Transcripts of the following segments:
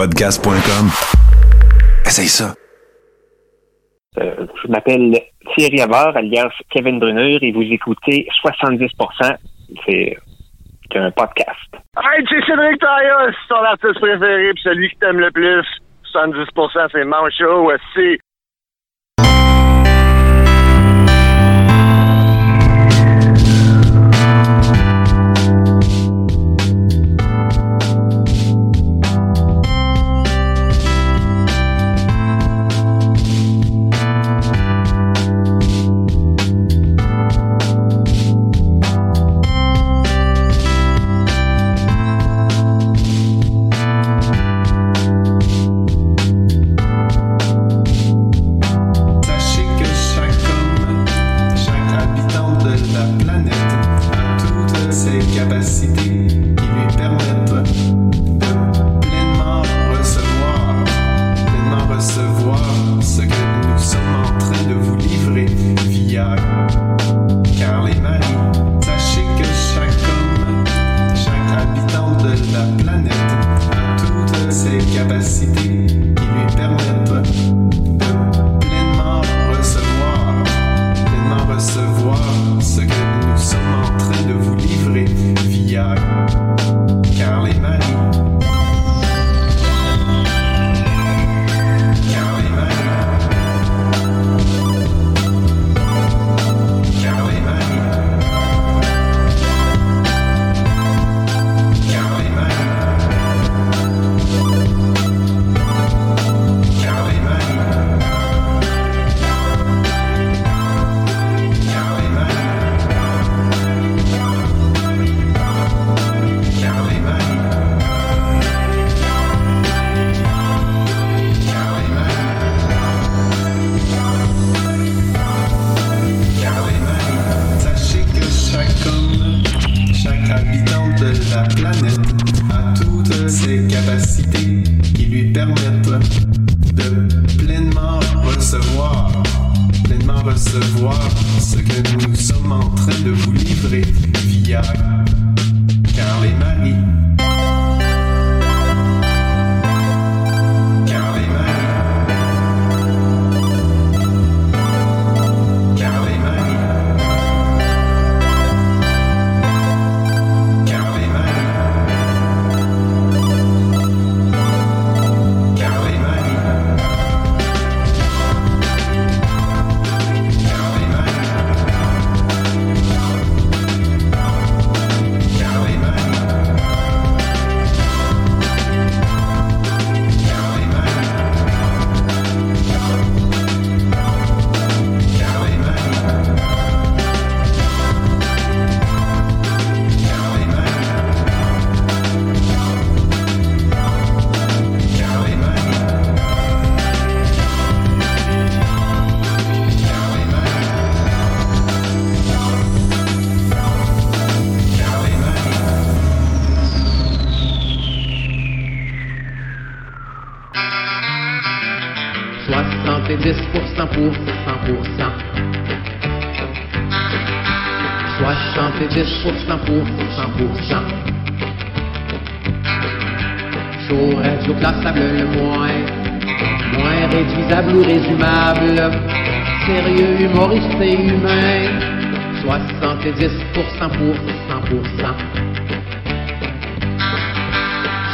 Podcast.com. Essaye ça. Euh, je m'appelle Thierry Havard, alias Kevin Brunner, et vous écoutez 70%. C'est un podcast. Hey, c'est Cédric Taillus, ton artiste préféré, puis celui qui t'aime le plus. 70%, c'est Mancho, aussi. pour 100%. 70% pour 100%. J'aurais du classable le moins, moins réduisable ou résumable, sérieux, humoriste et humain. 70% pour 100%.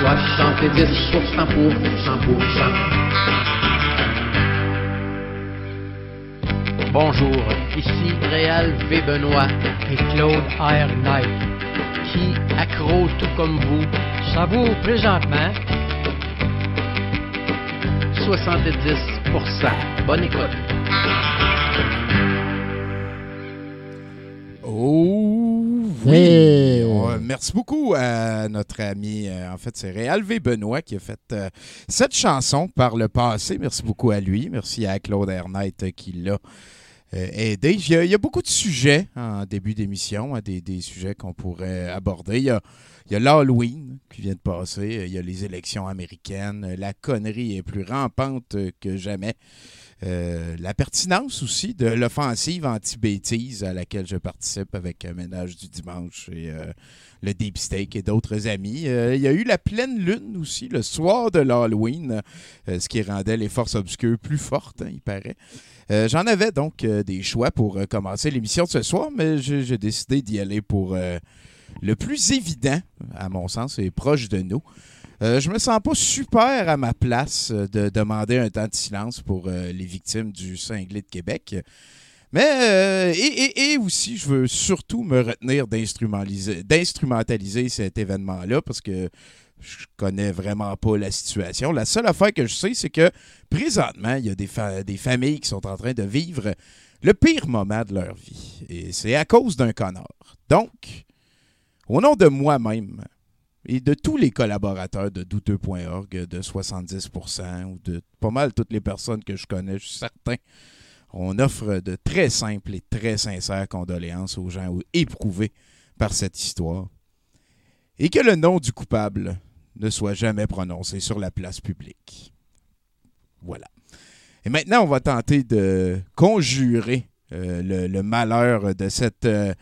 70% pour 100%. Bonjour, ici Réal V. Benoît et Claude R. Knight, qui, accro tout comme vous, savoure présentement 70%. Bonne écoute. Oh oui! Hey! Ouais, merci beaucoup à notre ami, euh, en fait, c'est Réal V. Benoît qui a fait euh, cette chanson par le passé. Merci beaucoup à lui. Merci à Claude euh, qui l'a euh, aidé. Il y, a, il y a beaucoup de sujets en début d'émission, hein, des, sujets qu'on pourrait aborder. Il y a, l'Halloween qui vient de passer. Il y a les élections américaines. La connerie est plus rampante que jamais. Euh, la pertinence aussi de l'offensive anti-bêtise à laquelle je participe avec euh, Ménage du Dimanche et euh, le Deep Steak et d'autres amis. Euh, il y a eu la pleine lune aussi, le soir de l'Halloween, euh, ce qui rendait les forces obscures plus fortes, hein, il paraît. Euh, J'en avais donc euh, des choix pour euh, commencer l'émission de ce soir, mais j'ai décidé d'y aller pour le plus évident, à mon sens, et proche de nous. Je me sens pas super à ma place de demander un temps de silence pour les victimes du cinglé de Québec. Mais, et, et- aussi, je veux surtout me retenir d'instrumentaliser cet événement-là parce que je connais vraiment pas la situation. La seule affaire que je sais, c'est que présentement, il y a des, des familles qui sont en train de vivre le pire moment de leur vie. Et c'est à cause d'un connard. Donc, au nom de moi-même et de tous les collaborateurs de douteux.org, de 70% ou de pas mal toutes les personnes que je connais, je suis certain, on offre de très simples et très sincères condoléances aux gens éprouvés par cette histoire. Et que le nom du coupable ne soit jamais prononcé sur la place publique. Voilà. Et maintenant, on va tenter de conjurer euh, le, malheur de cette euh,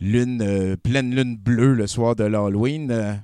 lune, euh, pleine lune bleue le soir de l'Halloween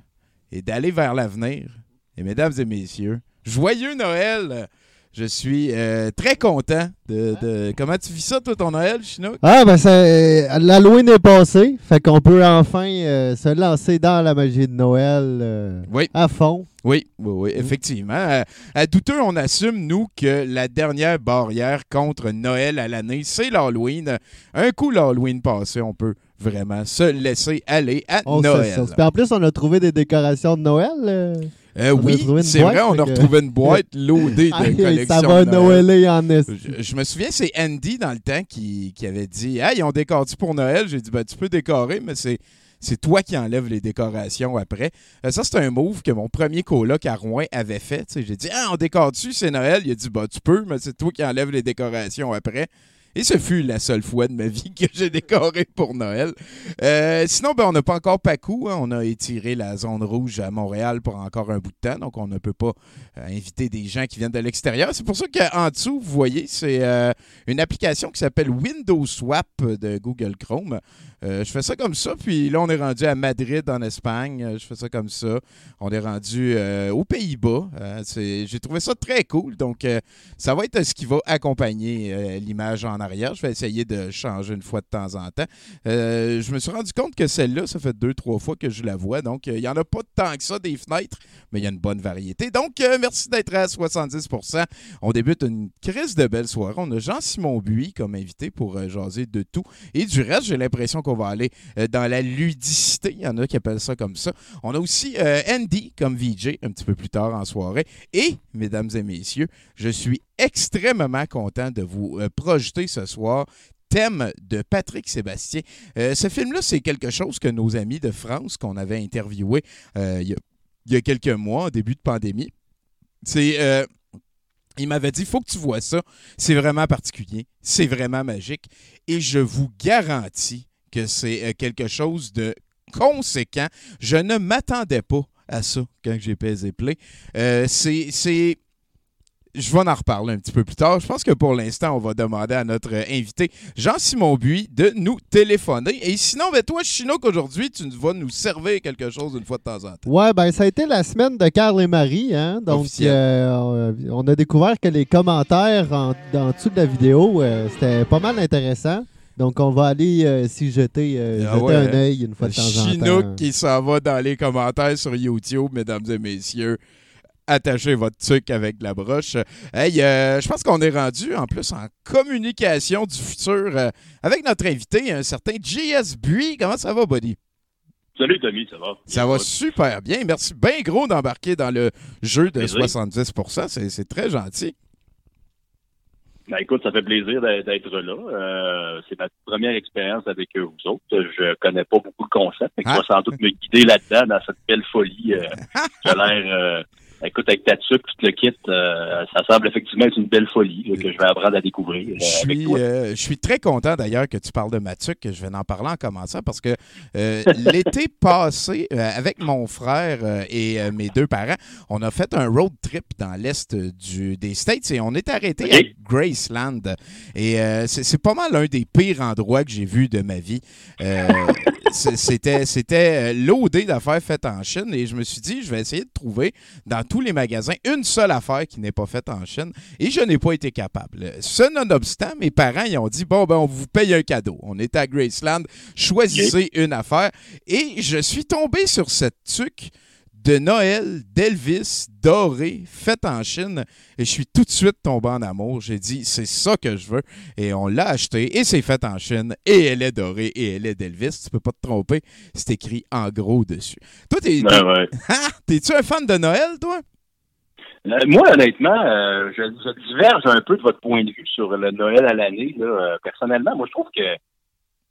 et d'aller vers l'avenir. Et mesdames et messieurs, joyeux Noël! Je suis euh, très content de, de- Comment tu vis ça, toi, ton Noël, Chinook? Ah, ben, ça- l'Halloween est passé. Fait qu'on peut enfin euh, se lancer dans la magie de Noël euh, Oui. à fond. Oui, oui, oui, effectivement. À, à douteux, on assume, nous, que la dernière barrière contre Noël à l'année, c'est l'Halloween. Un coup l'Halloween passé, on peut vraiment se laisser aller à On Noël. en plus, on a trouvé des décorations de Noël. Euh. Euh, oui, c'est vrai, on a retrouvé une boîte loadée de Aïe, collections. ça va de Noël. En esti. Je, je me souviens, c'est Andy dans le temps qui, qui avait dit Hey, on décore-tu pour Noël J'ai dit ben, Tu peux décorer, mais c'est. C'est toi qui enlèves les décorations après. Euh, ça, c'est un move que mon premier coloc à Rouen avait fait. J'ai dit Ah, on décore-tu, c'est Noël Il a dit bah, Tu peux, mais c'est toi qui enlèves les décorations après. Et ce fut la seule fois de ma vie que j'ai décoré pour Noël. Euh, sinon, ben, on n'a pas encore Pacou. hein. On a étiré la zone rouge à Montréal pour encore un bout de temps. Donc, on ne peut pas euh, inviter des gens qui viennent de l'extérieur. C'est pour ça qu'en dessous, vous voyez, c'est euh, une application qui s'appelle Windows Swap de Google Chrome. Euh, je fais ça comme ça, puis là, on est rendu à Madrid, en Espagne. Euh, Je fais ça comme ça. On est rendu euh, aux Pays-Bas. J'ai trouvé ça très cool. Donc, ça va être ce qui va accompagner l'image en arrière. Je vais essayer de changer une fois de temps en temps. Je me suis rendu compte que celle-là, ça fait deux, trois fois que je la vois. Donc, il n'y en a pas tant que ça des fenêtres, mais il y a une bonne variété. Donc, merci d'être à 70% On débute une crise de belle soirée. On a Jean-Simon Buis comme invité pour jaser de tout. Et du reste, j'ai l'impression qu'on va aller euh, dans la ludicité. Il y en a qui appellent ça comme ça. On a aussi euh, Andy comme VJ un petit peu plus tard en soirée. Et, mesdames et messieurs, je suis extrêmement content de vous euh, projeter ce soir thème de Patrick Sébastien. Ce film-là, c'est quelque chose que nos amis de France qu'on avait interviewé il y, a- quelques mois, au début de pandémie, c'est... il m'avait dit, faut que tu vois ça. C'est vraiment particulier. C'est vraiment magique. Et je vous garantis que c'est euh, quelque chose de conséquent. Je ne m'attendais pas à ça quand j'ai pesé play. Euh, c'est, Je vais en reparler un petit peu plus tard. Je pense que pour l'instant, on va demander à notre euh, invité Jean-Simon Buis de nous téléphoner. Et sinon, ben, toi, Chinook, aujourd'hui, tu vas nous servir quelque chose une fois de temps en temps. Ouais, ben ça a été la semaine de Carl et Marie, hein. Donc euh, on a découvert que les commentaires en, en dessous de la vidéo, euh, c'était pas mal intéressant. Donc on va aller euh, s'y jeter, euh, Ah jeter ouais, un hein? œil une fois de temps en temps. Chinook qui s'en va dans les commentaires sur YouTube, mesdames et messieurs. Attachez votre truc avec la broche. Hey, euh, je pense qu'on est rendu en plus en communication du futur euh, avec notre invité, un certain JS Buis. Comment ça va, buddy? Salut Tommy, ça va? Ça va super bien. Merci bien gros d'embarquer dans le jeu de Plaisir. 70 C'est- C'est très gentil. Ben, écoute, ça fait plaisir d'être là. Euh, c'est ma première expérience avec vous autres. Je connais pas beaucoup le concept, mais Ah. je vais sans doute me guider là-dedans dans cette belle folie. Euh, l'air euh, écoute, avec ta tuque, tout le kit, euh, ça semble effectivement être une belle folie là, que je vais apprendre à découvrir. euh, Je avec suis, toi. euh, je suis très content d'ailleurs que tu parles de que je vais en parler en commençant parce que euh, l'été passé, euh, avec mon frère euh, et euh, mes deux parents, on a fait un road trip dans l'est du, des States et on est arrêté à Graceland. Et euh, c'est c'est pas mal un des pires endroits que j'ai vu de ma vie. C'était c'était euh, loadé d'affaires faites en Chine et je me suis dit, je vais essayer de trouver dans tous les magasins une seule affaire qui n'est pas faite en Chine et je n'ai pas été capable. Ce nonobstant, mes parents ils ont dit bon ben on vous paye un cadeau. On était à Graceland, choisissez une affaire et je suis tombé sur cette tuque de Noël d'Elvis doré faite en Chine et je suis tout de suite tombé en amour. J'ai dit c'est ça que je veux et on l'a acheté et c'est fait en Chine et elle est dorée et elle est d'Elvis. Tu peux pas te tromper, c'est écrit en gros dessus. Toi t'es ouais. Ah, t'es-tu un fan de Noël toi? Euh, moi, honnêtement, euh, je, je diverge un peu de votre point de vue sur le Noël à l'année. là. Euh, personnellement, moi, je trouve que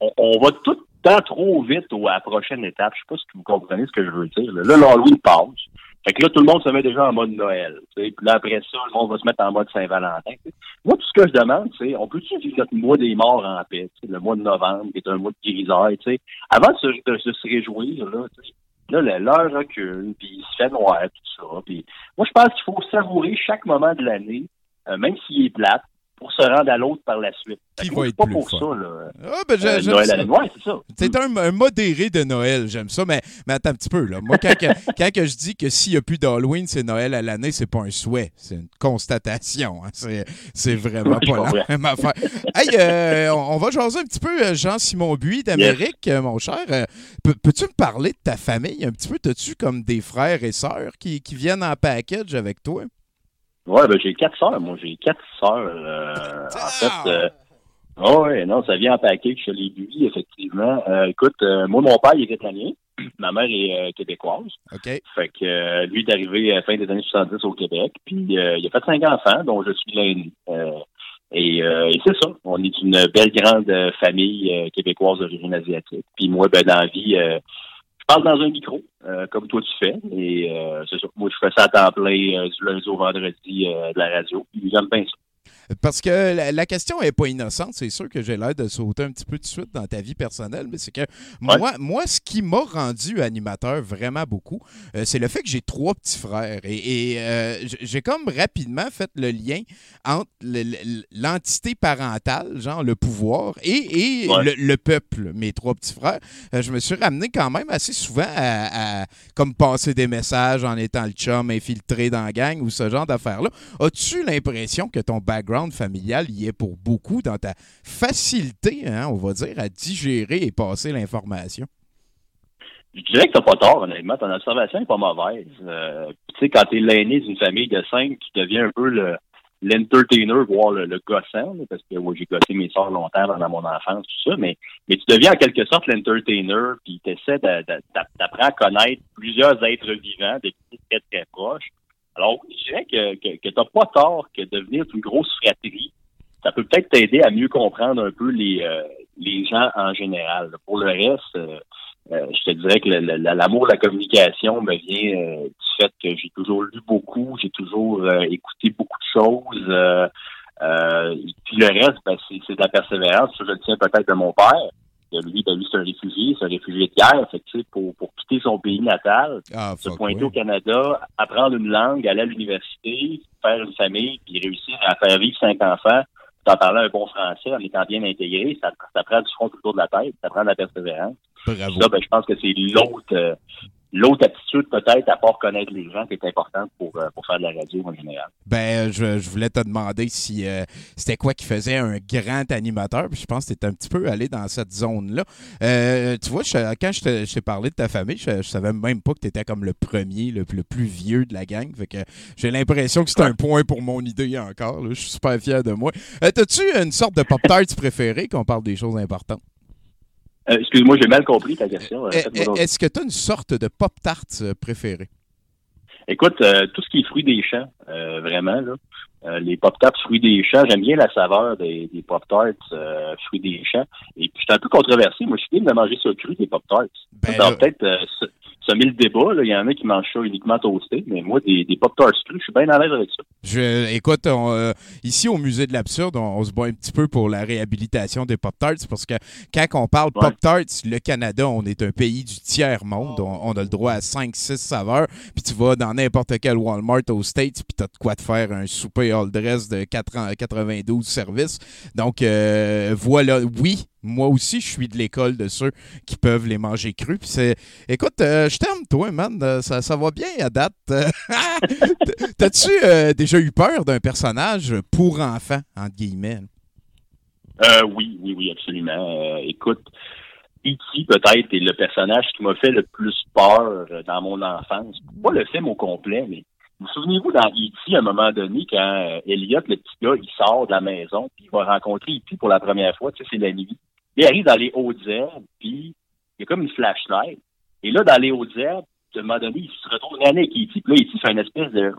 on, on va tout temps trop vite au- à la prochaine étape. Je sais pas si vous comprenez ce que je veux dire. Là, l'Halloween passe. Fait que là, tout le monde se met déjà en mode Noël. tu sais. Puis là, après ça, le monde va se mettre en mode Saint-Valentin. Moi, tout ce que je demande, c'est on peut-tu vivre notre mois des morts en paix, tu sais, le mois de novembre, qui est un mois de grisaille, tu sais. Avant de se, de se réjouir, là, tu sais, là, l'heure recule, puis il se fait noir, tout ça. Puis moi, je pense qu'il faut savourer chaque moment de l'année, euh, même s'il est plate, pour se rendre à l'autre par la suite. Qui va être pas plus pour fun? ça, là. Ah, ben, Euh, j'aime Noël ça. à l'année. Ouais, c'est ça. C'est un, un modéré de Noël, j'aime ça, mais, mais attends un petit peu. Là. Moi, quand, que, quand que je dis que s'il n'y a plus d'Halloween, c'est Noël à l'année, c'est pas un souhait, c'est une constatation. hein. C'est, vraiment pas la même affaire. Hey, euh, on on va jaser un petit peu euh, Jean-Simon Buis d'Amérique, mon cher. Euh, peux- peux-tu me parler de ta famille un petit peu? T'as-tu comme des frères et sœurs qui, qui viennent en package avec toi? Ouais, ben j'ai quatre sœurs, moi. J'ai quatre sœurs. euh, en fait, euh, oh, ouais, non, ça vient en paquet chez les Buis, effectivement. Euh, écoute, euh, moi, mon père, il est vietnamien. Ma mère est euh, québécoise. OK. Fait que euh, lui est arrivé à la fin des années 70 au Québec. Puis euh, il a fait cinq enfants, dont je suis l'aîné. Euh, et euh, et c'est ça. On est une belle grande famille euh, québécoise d'origine asiatique. Puis moi, ben dans la vie, euh, parle dans un micro, euh, comme toi tu fais. Et euh, c'est sûr moi, je fais ça à temps plein euh, du lundi au vendredi euh, de la radio. J'aime bien ça. Parce que la, la question est pas innocente. C'est sûr que j'ai l'air de sauter un petit peu de suite dans ta vie personnelle, mais c'est que moi, moi, ce qui m'a rendu animateur vraiment beaucoup, euh, c'est le fait que j'ai trois petits frères. Et, et, euh, j'ai comme rapidement fait le lien entre le- le- l'entité parentale, genre le pouvoir, et, et Ouais. le, le peuple, mes trois petits frères. Euh, je me suis ramené quand même assez souvent à, à comme passer des messages en étant le chum infiltré dans la gang ou ce genre d'affaires-là. As-tu l'impression que ton background familial y est pour beaucoup dans ta facilité, hein, on va dire, à digérer et passer l'information? Je dirais que t'as pas tort, honnêtement. Ton observation est pas mauvaise. Euh, tu sais, quand t'es l'aîné d'une famille de cinq, tu deviens un peu le l'entertainer, voire le, le gossant, parce que moi, j'ai gossé mes soeurs longtemps dans mon enfance, tout ça, mais, tu deviens en quelque sorte l'entertainer, puis tu essaies d'apprendre à connaître plusieurs êtres vivants, petits très, très proches. Alors, je dirais que, que, que t'as pas tort que devenir une grosse fratrie, ça peut peut-être t'aider à mieux comprendre un peu les, euh, les gens en général. Pour le reste, euh, euh, je te dirais que l'amour de la communication me vient euh, du fait que j'ai toujours lu beaucoup, j'ai toujours euh, écouté beaucoup de choses. et puis le reste, ben, c'est de la persévérance. Je le tiens peut-être de mon père. Que lui, ben, lui c'est un réfugié, c'est un réfugié de guerre. Fait que, pour, pour quitter son pays natal, Ah, se pointer oui. au Canada, apprendre une langue, aller à l'université, faire une famille, puis réussir à faire vivre cinq enfants, tout en parlant un bon français, en étant bien intégré, ça, ça prend du front autour de la tête, ça prend de la persévérance. Bravo. Là, ben, je pense que c'est l'autre euh, l'autre attitude peut-être à part connaître les gens qui est importante pour, euh, pour faire de la radio en général. Ben, je, je voulais te demander si euh, c'était quoi qui faisait un grand animateur. Puis je pense que tu un petit peu allé dans cette zone-là. Euh, tu vois, quand je t'ai parlé de ta famille, je, je savais même pas que tu étais comme le premier, le, plus vieux de la gang. Fait que j'ai l'impression que c'est un point pour mon idée encore. Je suis super fier de moi. Euh, T'as-tu une sorte de Pop-Tart préférée qu'on parle des choses importantes? Euh, Excuse-moi, j'ai mal compris ta question. Euh, Eh, eh, Est-ce que tu as une sorte de Pop-Tart euh, préférée? Écoute, tout ce qui est fruits des champs, vraiment, là. Euh, les Pop-Tarts fruits des champs, j'aime bien la saveur des, des Pop-Tarts euh, fruits des champs. Et puis, suis un peu controversé. Moi, je suis bien de manger ça cru, des Pop-Tarts. Ben Ça va là- peut-être euh, semer le débat. là. Il y en a qui mangent ça uniquement toasté, mais moi, des, des Pop-Tarts crus, je suis bien à l'aise avec ça. Je, écoute, on, euh, ici au Musée de l'Absurde, on, on se bat un petit peu pour la réhabilitation des Pop-Tarts parce que quand on parle Ouais. Pop-Tarts, le Canada, on est un pays du tiers-monde. On, on a le droit à 5-6 saveurs. Puis tu vas dans n'importe quel Walmart aux States, puis tu as de quoi te faire un souper all dress de 4 ans- 92 services. Donc euh, voilà, oui. Moi aussi, je suis de l'école de ceux qui peuvent les manger crus. Puis c'est, écoute, euh, je t'aime, toi, man. Euh, Ça, ça va bien à date. T'as-tu déjà eu peur d'un personnage pour enfants, entre guillemets? Euh, oui, oui, oui, absolument. Écoute, E.T. peut-être est le personnage qui m'a fait le plus peur dans mon enfance. Pas le film au complet, mais vous souvenez-vous dans E.T. à un moment donné, quand euh, Elliot, le petit gars, il sort de la maison, puis il va rencontrer E.T. pour la première fois, tu sais, c'est la nuit. Il arrive dans les hautes herbes, puis il y a comme une flashlight. Et là, dans les hautes herbes, à un moment donné, il se retrouve nez avec E.T. Puis là, E.T. fait une espèce de... de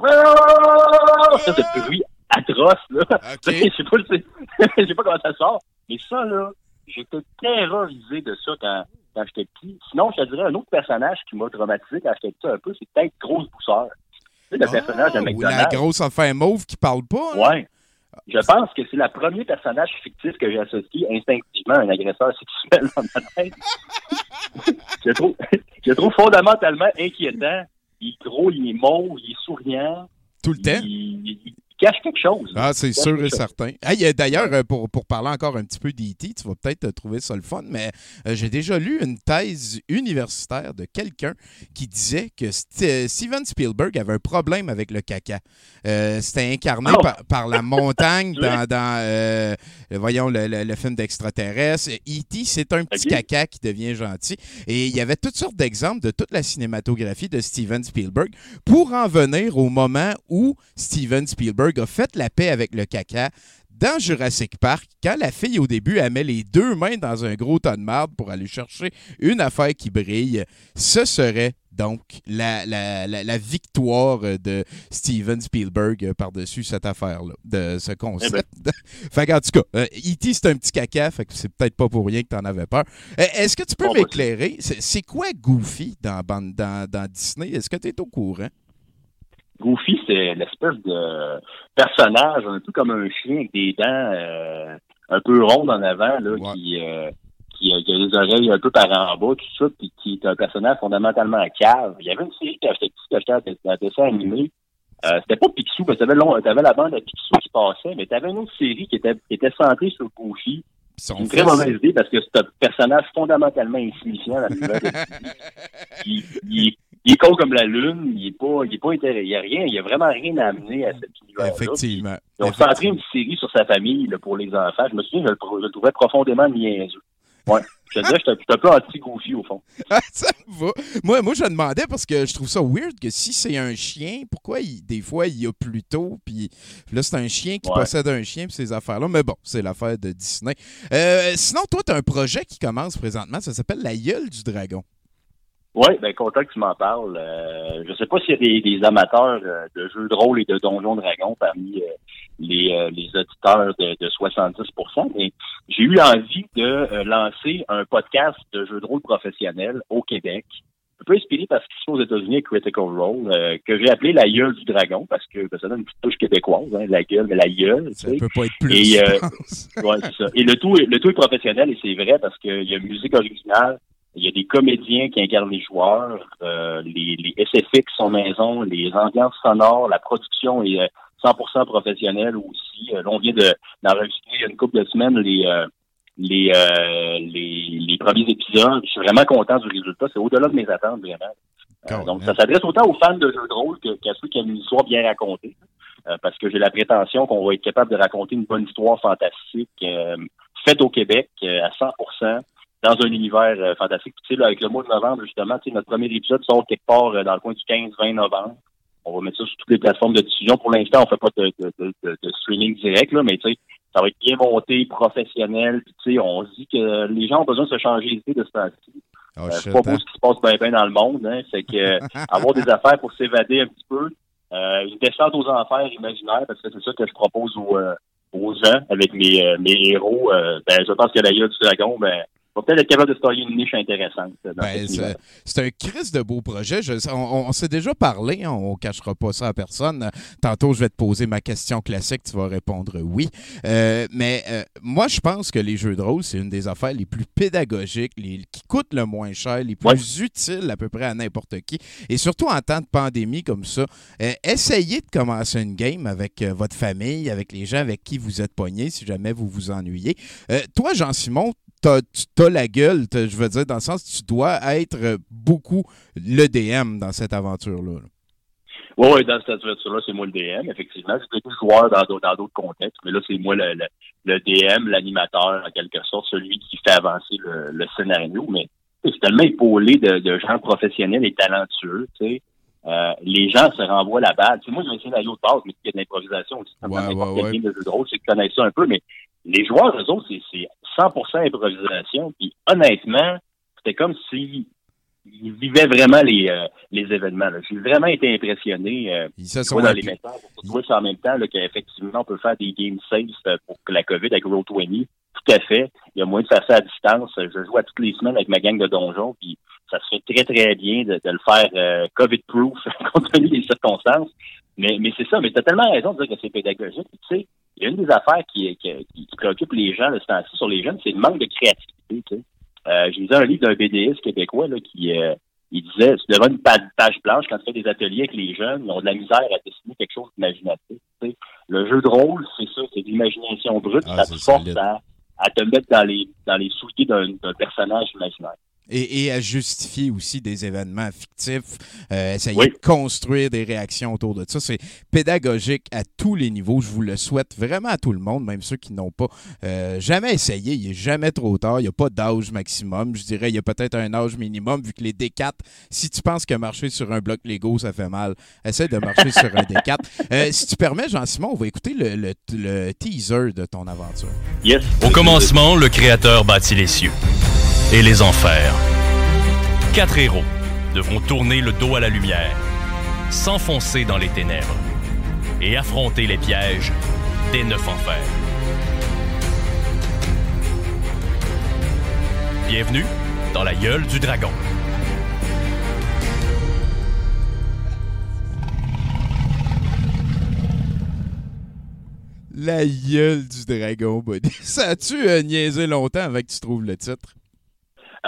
bruit atroce, là. OK. Je sais pas, je sais pas comment ça sort. Mais ça, là, j'étais terrorisé de ça quand, quand j'étais petit. Sinon, je te dirais un autre personnage qui m'a traumatisé quand j'étais petit un peu, c'est peut-être Grosse Bousseur. Tu sais, le personnage de Ah, ou la McDonald's. grosse affaire mauve qui parle pas. Ouais. Je pense que c'est le premier personnage fictif que j'ai associé instinctivement à un agresseur sexuel dans ma tête. je, trouve, je trouve fondamentalement inquiétant. Il est gros, il est mauve, il est souriant. Tout le temps? Il cache quelque chose. Ah, c'est sûr et certain. Hey, euh, D'ailleurs, euh, pour, pour parler encore un petit peu d'E.T., tu vas peut-être euh, trouver ça le fun, mais j'ai déjà lu une thèse universitaire de quelqu'un qui disait que St- Steven Spielberg avait un problème avec le caca. Euh, C'était incarné Oh! par, par la montagne dans, dans, euh, voyons, le, le- le film d'extraterrestre. E.T., c'est un petit caca qui devient gentil. Et il y avait toutes sortes d'exemples de toute la cinématographie de Steven Spielberg pour en venir au moment où Steven Spielberg a fait la paix avec le caca dans Jurassic Park, quand la fille au début elle met les deux mains dans un gros tas de marde pour aller chercher une affaire qui brille, ce serait donc la, la- la- la victoire de Steven Spielberg euh, par-dessus cette affaire-là, de ce concept. fait qu'en tout cas, euh, E.T. c'est un petit caca, fait que c'est peut-être pas pour rien que t'en avais peur. Euh, Est-ce que tu peux Bon, m'éclairer? C'est quoi Goofy dans, dans, dans Disney? Est-ce que tu es au courant? Goofy, c'est l'espèce de personnage un peu comme un chien avec des dents euh, un peu rondes en avant, là, Ouais. qui, euh, qui, a- qui a des oreilles un peu par en bas, tout ça, puis qui est un personnage fondamentalement cave. Il y avait une série qui achetait qui achetait un dessin animé. Euh, c'était pas Picsou, parce que t'avais, long- t'avais la bande de Picsou qui passait, mais t'avais une autre série qui était, qui était centrée sur Goofy. Son Une très mauvaise idée parce que c'est un personnage fondamentalement insignifiant dans de il, il, il est con comme la lune, il est pas, il est pas il y a rien, il y a vraiment rien à amener à cet univers Effectivement. Ils ont centré une série sur sa famille là, pour les enfants. Je me souviens, je le, je le trouvais profondément niaiseux. Ouais. Je te disais, j'étais j'étais un peu anti-goofy au fond. Ah, ça va. Moi, moi, je demandais parce que je trouve ça weird que si c'est un chien, pourquoi il- des fois il y a plus tôt, puis là c'est un chien qui Ouais. possède un chien, puis ces affaires-là. Mais bon, c'est l'affaire de Disney. Euh, sinon, toi, tu as un projet qui commence présentement, ça s'appelle La gueule du dragon. Oui, ben content que tu m'en parles. Euh, je sais pas s'il y a des, des amateurs euh, de jeux de rôle et de Donjons Dragons parmi euh, les, euh, les auditeurs de, de 70% mais j'ai eu envie de euh, lancer un podcast de jeux de rôle professionnel au Québec. Un peu inspiré par ce qui se fait aux États-Unis avec Critical Role, euh, que j'ai appelé la gueule du dragon, parce que ben, ça donne une petite touche québécoise, hein, la gueule, mais la gueule. tu Ça sais. peut pas être plus. Et, euh. Ouais, ça. Et le tout, est- le tout est professionnel et c'est vrai parce qu'il y a musique originale, il y a des comédiens qui incarnent les joueurs, euh, les, les SFX sont maison, les ambiances sonores, la production est euh, 100% professionnelle aussi. Euh, là, on vient de d'enregistrer il y a une couple de semaines les euh, les, euh, les les premiers épisodes. Je suis vraiment content du résultat. C'est au-delà de mes attentes vraiment. Euh, donc, ça s'adresse autant aux fans de jeux de rôle qu'à ceux qui aiment une histoire bien racontée. Euh, parce que j'ai la prétention qu'on va être capable de raconter une bonne histoire fantastique euh, faite au Québec euh, à 100 dans un univers euh, fantastique. Puis, Tu sais, là, avec le mois de novembre, justement, tu sais, notre premier épisode sort quelque part euh, dans le coin du 15-20 novembre. On va mettre ça sur toutes les plateformes de diffusion. Pour l'instant, on fait pas de, de, de, de- streaming direct, là, mais tu sais, ça va être bien monté, professionnel. Puis, tu sais, on se dit que les gens ont besoin de se changer d'idée de ce temps-ci. Oh, Euh, c'est pas hein? beau ce qui se passe bien bien dans le monde, hein. C'est que avoir des affaires pour s'évader un petit peu. Euh, une descente aux enfers imaginaires, parce que c'est ça que je propose aux, euh, aux gens avec mes, euh, mes héros. Euh, ben, je pense que la gueule du dragon, ben, va peut-être être capable de se une niche intéressante. dans Ben, c'est un crise de beau projet. Je- on on s'est déjà parlé, hein, on ne cachera pas ça à personne. Tantôt, je vais te poser ma question classique, tu vas répondre oui. Euh, mais euh, moi, je pense que les jeux de rôle, c'est une des affaires les plus pédagogiques, les, qui coûtent le moins cher, les plus utiles à peu près à n'importe qui. Et surtout en temps de pandémie comme ça, euh, essayez de commencer une game avec euh, votre famille, avec les gens avec qui vous êtes pognés, si jamais vous vous ennuyez. Euh, toi, Jean-Simon, t'as, tu as la gueule, t'as- je veux dire, dans le sens que tu dois être beaucoup le DM dans cette aventure-là. là. Oui, ouais, dans cette aventure-là, c'est moi le DM, effectivement. J'ai été joueur dans d'autres, dans d'autres contextes, mais là, c'est moi le, le, le DM, l'animateur, en quelque sorte, celui qui fait avancer le, le scénario. Mais c'est tellement épaulé de, de gens professionnels et talentueux, tu sais. Euh, les gens se renvoient la balle. Tu sais, moi, j'ai un scénario de base, mais il y a de l'improvisation aussi. Comme Ouais, ouais, de jeu de rôle, c'est qu'ils connaissent ça un peu, mais les joueurs, eux autres, c'est, c'est 100% improvisation. Puis honnêtement, c'était comme si ils vivaient vraiment les, euh, les événements. J'ai vraiment été impressionné. Euh, Ils se tu sont vois dans les messages pour Twitch en même temps qu'effectivement, on peut faire des game safe euh, pour que la COVID avec Roll20. Tout à fait. Il y a moyen de faire ça à distance. Je joue à toutes les semaines avec ma gang de donjons, puis ça se fait très, très bien de, de le faire euh, COVID-proof compte tenu des circonstances. Mais, mais c'est ça, mais tu as tellement raison de dire que c'est pédagogique. Tu sais, il y a une des affaires qui, qui, qui préoccupe les gens de ce temps-ci sur les jeunes, c'est le manque de créativité. Tu sais. Euh, j'ai lisé un livre d'un BDiste québécois là, qui euh, il disait c'est devant une pa- page blanche quand tu fais des ateliers avec les jeunes, ils ont de la misère à dessiner quelque chose d'imaginatif. tu sais. Le jeu de rôle, c'est ça, c'est de l'imagination brute, Ah, ça te force à, à te mettre dans les dans les souliers d'un personnage imaginaire. Et, et à justifier aussi des événements fictifs, euh, essayer Oui. de construire des réactions autour de ça. C'est pédagogique à tous les niveaux. Je vous le souhaite vraiment à tout le monde, même ceux qui n'ont pas euh, jamais essayé. Il n'est jamais trop tard. Il n'y a pas d'âge maximum. Je dirais il y a peut-être un âge minimum, vu que les D4, si tu penses que marcher sur un bloc Lego, ça fait mal, essaie de marcher sur un D4. Euh, si tu permets, Jean-Simon, on va écouter le, le- le teaser de ton aventure. Yes. Au commencement, le Créateur bâtit les cieux et les enfers. Quatre héros devront tourner le dos à la lumière, s'enfoncer dans les ténèbres et affronter les pièges des neuf enfers. Bienvenue dans la gueule du dragon. La gueule du dragon, buddy. Ça a-tu euh, niaisé longtemps que tu trouves le titre?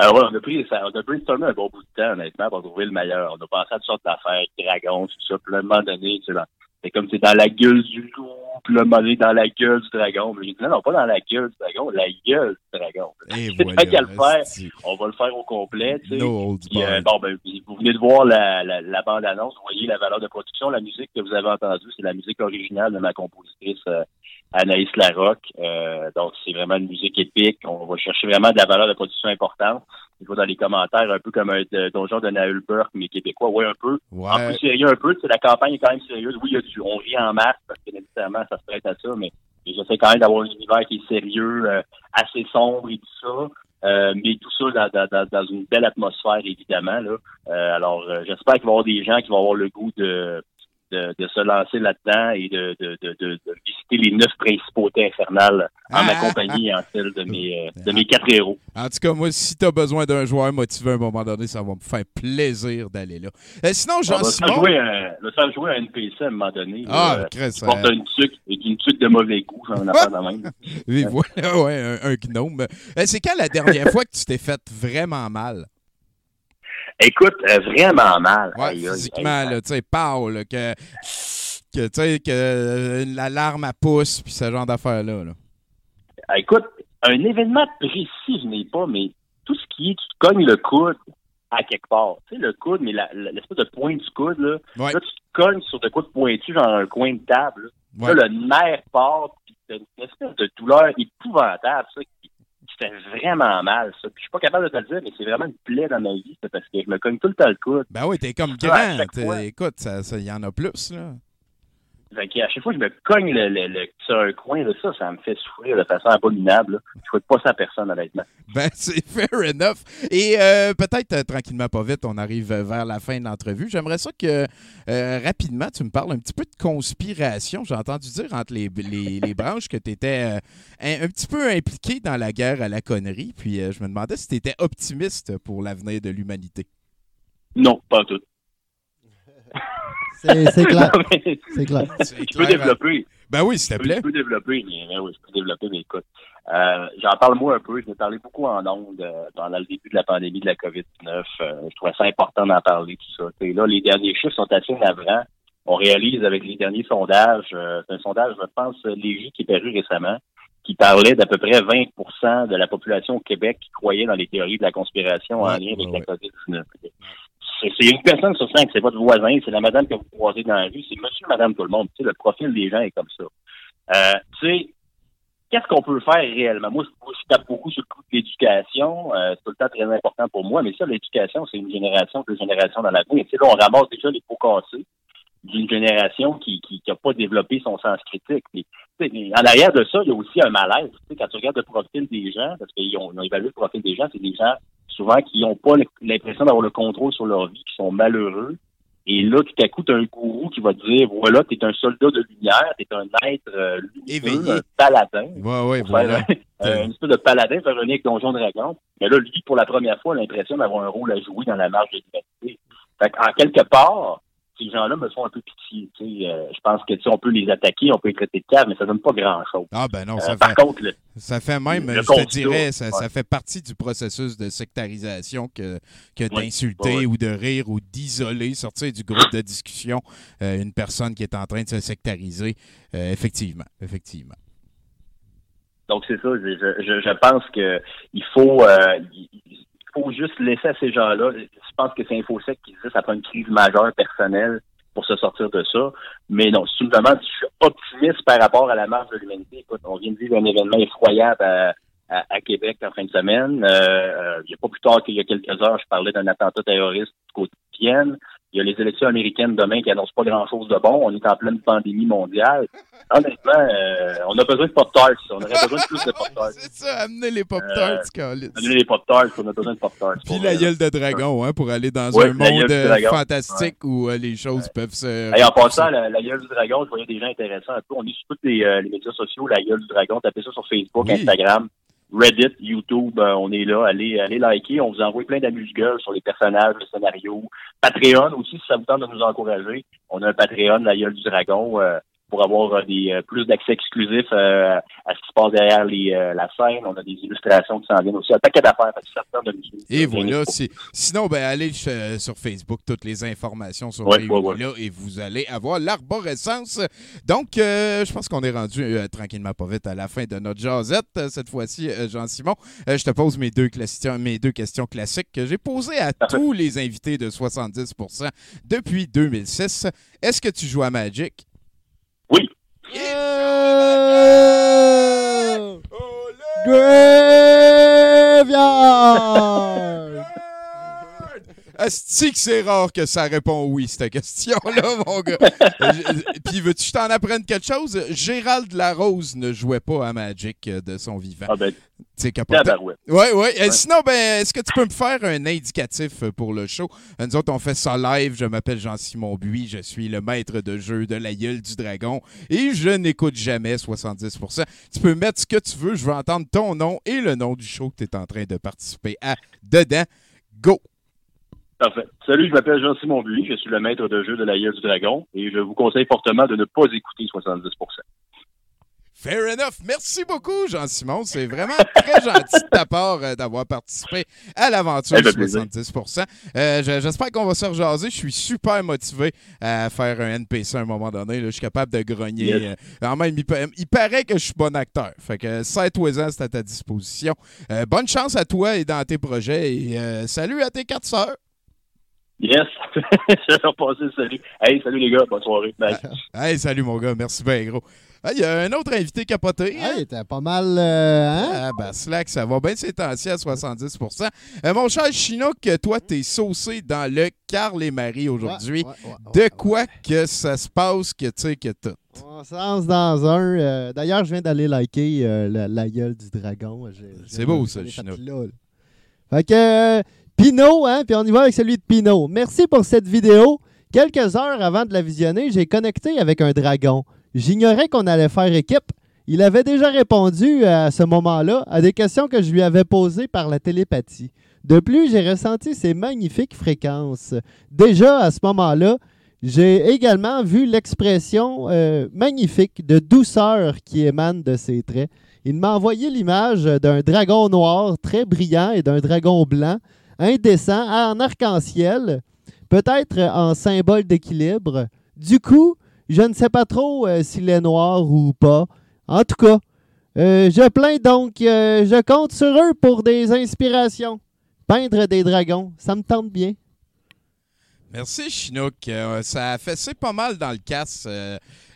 Alors ouais, on a pris ça, on a brainstormé un bon bout de temps, honnêtement, pour trouver le meilleur. On a pensé à toutes sortes d'affaires, dragons, tout ça, puis à un moment donné, tu sais, dans- c'est comme c'est dans la gueule du loup, puis un moment donné, dans la gueule du dragon. J'ai dit non, non, pas dans la gueule du dragon, la gueule du dragon. Et C'est voilà. tant qu'à le faire, on va le faire au complet, tu sais. No Puis, euh, bon, ben, vous venez de voir la, la, la bande-annonce, vous voyez la valeur de production. La musique que vous avez entendue, c'est la musique originale de ma compositrice euh, Anaïs Larocque. Euh, donc, c'est vraiment une musique épique. On va chercher vraiment de la valeur de production importante. Je vois dans les commentaires un peu comme un de- donjon de Naël Burke, mais québécois. Oui, un peu. En Ouais. plus sérieux un peu. La campagne est quand même sérieuse. Oui, il y a du, on rit en masse parce que nécessairement, ça se prête à ça, mais j'essaie quand même d'avoir un univers qui est sérieux, euh, assez sombre et tout ça. Euh, mais tout ça dans, dans, dans, dans une belle atmosphère, évidemment. Là. Euh, alors, euh, j'espère qu'il va y avoir des gens qui vont avoir le goût de, de, de se lancer là-dedans et de, visiter les neuf principautés infernales en ma Ah, compagnie et en celle de mes, euh, de mes quatre héros. En tout cas, moi, si tu as besoin d'un joueur motivé à un moment donné, ça va me faire plaisir d'aller là. Euh, sinon, Jean-Simon? on va faire jouer un NPC à un moment donné. Ah, là, porte une tuque, une tuque de mauvais goût, j'en ai de même. et voilà, ouais, un, un gnome. Euh, c'est quand la dernière fois que tu t'es fait vraiment mal? Écoute, euh, vraiment mal. Ouais, Aïe, physiquement, aïe. là, tu sais, là, que, que, tu sais, que euh, l'alarme à pousse, puis ce genre d'affaires-là. Là. Ah, Écoute, un événement précis, je n'ai pas, mais tout ce qui est, tu te cognes le coude à quelque part. Tu sais, le coude, mais l'espèce de pointe du coude, là. Ouais. Là, tu te cognes sur de quoi de pointu, genre un coin de table. là. Ouais. Là, le nerf part, puis t'as une espèce de douleur épouvantable, ça, fait vraiment mal, ça. Puis je suis pas capable de te le dire, mais c'est vraiment une plaie dans ma vie, ça, parce que je me cogne tout le temps le coude. Ben oui, t'es comme grand. Écoute, il y en a plus, là. Fait que à chaque fois que je me cogne le, le, le- sur un coin de ça, ça me fait souffrir de façon abominable. là. Je souhaite pas ça à personne, honnêtement. Ben, c'est fair enough. Et euh, peut-être, euh, tranquillement, pas vite, on arrive euh, vers la fin de l'entrevue. J'aimerais ça que, euh, rapidement, tu me parles un petit peu de conspiration. J'ai entendu dire entre les, les- les branches que tu étais un, un petit peu impliqué dans la guerre à la connerie. Puis je me demandais si tu étais optimiste pour l'avenir de l'humanité. Non, pas tout. C'est clair. C'est clair. C'est je peux développer. Ben oui, s'il te plaît. je peux développer, mais, mais oui, je peux développer, mais écoute. Euh, J'en parle moi un peu. Je ai parlé beaucoup en ondes euh, pendant le début de la pandémie de la COVID-19. Euh, je trouvais ça important d'en parler, tout ça. Et là, les derniers chiffres sont assez navrants. On réalise avec les derniers sondages, euh, c'est un sondage, je pense, léger qui est paru récemment, qui parlait d'à peu près 20 de la population au Québec qui croyait dans les théories de la conspiration en Ouais, lien avec ouais, la COVID-19. C'est une personne sur cinq, c'est votre voisin, c'est la madame que vous croisez dans la rue, c'est monsieur, madame, tout le monde. Tu sais, le profil des gens est comme ça. Euh, tu sais, qu'est-ce qu'on peut faire réellement? Moi, je, moi, je tape beaucoup sur le coup de l'éducation. Euh, c'est tout le temps très important pour moi, mais ça, l'éducation, c'est une génération, deux générations dans l'avenir. Tu sais, là, on ramasse déjà les pots cassés d'une génération qui qui qui a pas développé son sens critique. Mais en arrière de ça, il y a aussi un malaise. Tu sais, quand tu regardes le profil des gens, parce qu'ils ont, ils ont évalué le profil des gens, c'est des gens souvent qui n'ont pas l'impression d'avoir le contrôle sur leur vie, qui sont malheureux. Et là, tout à coup, tu as un gourou qui va te dire, voilà, tu es un soldat de lumière, tu es un être euh, Éveillé. un paladin. Ouais, ouais, faire voilà. un- euh, une espèce de paladin, faire un avec Donjon Dragon. Mais là, lui, pour la première fois, a l'impression d'avoir un rôle à jouer dans la marge de l'humanité. Fait en quelque part, ces gens-là me font un peu pitié. Euh, je pense que on peut les attaquer, on peut les traiter de cave, mais ça donne pas grand-chose. Ah ben non, Euh, ça par fait, contre, le- ça fait même, le je te dirais, ça, ouais. ça fait partie du processus de sectarisation que, d'insulter ouais, ou de rire ou d'isoler, sortir du groupe de discussion euh, une personne qui est en train de se sectariser. Effectivement, effectivement. Donc c'est ça, je, je- je, je pense que il faut il faut juste laisser à ces gens-là. Je pense que c'est InfoSec qui que ça prend une crise majeure personnelle pour se sortir de ça. Mais non, si tu me je suis optimiste par rapport à la marche de l'humanité, écoute, on vient de vivre un événement effroyable à, à, à Québec en fin de semaine. Euh, euh, il n'y a pas plus tard qu'il y a quelques heures, je parlais d'un attentat terroriste du. Il y a les élections américaines demain qui annoncent pas grand-chose de bon. On est en pleine pandémie mondiale. Honnêtement, euh, on a besoin de Pop-Tarts. On aurait besoin de plus de Pop-Tarts. C'est ça, amener les Pop-Tarts, Euh. Donner les Pop-Tarts, on a besoin de Pop-Tarts. Puis la euh, gueule de dragon, hein, pour aller dans Ouais, un monde euh, fantastique où euh, les choses peuvent se... Hey, en passant, la, la gueule du dragon, je voyais des gens intéressants un peu. On est sur tous les, les médias sociaux, la gueule du dragon. Tapez ça sur Facebook, Oui. Instagram, Reddit, YouTube. euh, on est là. Allez, allez liker. On vous envoie plein d'amuse-gueules sur les personnages, le scénario. Patreon aussi, si ça vous tente de nous encourager. On a un Patreon, la gueule du dragon, euh, pour avoir euh, des euh, plus d'accès exclusif euh, à ce qui se passe derrière les, la scène. On a des illustrations qui s'en viennent aussi. Un paquet d'affaires. De. Et voilà, si- sinon, ben, allez sur Facebook, toutes les informations sont Ouais, ouais. là et vous allez avoir l'arborescence. Donc, euh, je pense qu'on est rendu euh, tranquillement pas vite à la fin de notre jasette. Euh, Cette fois-ci, Jean-Simon, euh, je te pose mes deux, questions, mes deux questions classiques que j'ai posées à tous les invités de 70% depuis 2006. Est-ce que tu joues à Magic? Oui. Euh, Graveyard! Que c'est rare que ça répond oui, cette question-là, mon gars? Puis, veux-tu que je t'en apprenne quelque chose? Gérald Larose ne jouait pas à Magic euh, de son vivant. Ah ben, C'est capoté. Oui, oui. Sinon, ben, est-ce que tu peux me faire un indicatif euh, pour le show? Euh, Nous autres, on fait ça live. Je m'appelle Jean-Simon Buis. Je suis le maître de jeu de la gueule du dragon et je n'écoute jamais 70%. Tu peux mettre ce que tu veux. Je veux entendre ton nom et le nom du show que tu es en train de participer à dedans. Go! Parfait. Salut, je m'appelle Jean-Simon Buis, je suis le maître de jeu de la gueule du dragon et je vous conseille fortement de ne pas écouter 70% Fair enough. Merci beaucoup, Jean-Simon. C'est vraiment très gentil de ta part euh, d'avoir participé à l'aventure Ça fait plaisir. 70 Euh, je- J'espère qu'on va se rejaser. Je suis super motivé à faire un NPC à un moment donné. là. Je suis capable de grogner. Yes. Euh, en même, il, il paraît que je suis bon acteur. Fait que 7 ans, c'est à ta disposition. Euh, bonne chance à toi et dans tes projets. Et salut à tes quatre sœurs. Yes. Je vais leur passer le salut. Hey, salut les gars, bonne soirée. Bye. Hey, salut mon gars, merci bien gros. Il y a un autre invité capoté. hein? Hey, t'es pas mal. euh, hein? Ah, ben, Slack, ça va bien c'est temps-ci à 70% Euh, Mon cher Chinook, toi, t'es saucé dans le Carl et Marie aujourd'hui. Ouais, ouais, ouais, De ouais. quoi que ça se passe que tu sais que tout? On se lance dans un. euh, D'ailleurs, je viens d'aller liker euh, la, la gueule du dragon. C'est beau, ça, Chinook. là, là. Fait que, euh, Pinot, hein, puis on y va avec celui de Pinot. Merci pour cette vidéo. Quelques heures avant de la visionner, j'ai connecté avec un dragon. J'ignorais qu'on allait faire équipe. Il avait déjà répondu à ce moment-là à des questions que je lui avais posées par la télépathie. De plus, j'ai ressenti ses magnifiques fréquences. Déjà à ce moment-là, j'ai également vu l'expression euh, magnifique de douceur qui émane de ses traits. Il m'a envoyé l'image d'un dragon noir très brillant et d'un dragon blanc, indécent, en arc-en-ciel, peut-être en symbole d'équilibre. Du coup, je ne sais pas trop euh, s'il est noir ou pas. En tout cas, euh, je plains donc, euh, je compte sur eux pour des inspirations. Peindre des dragons, ça me tente bien. Merci, Chinook. Ça a fessé pas mal dans le casse,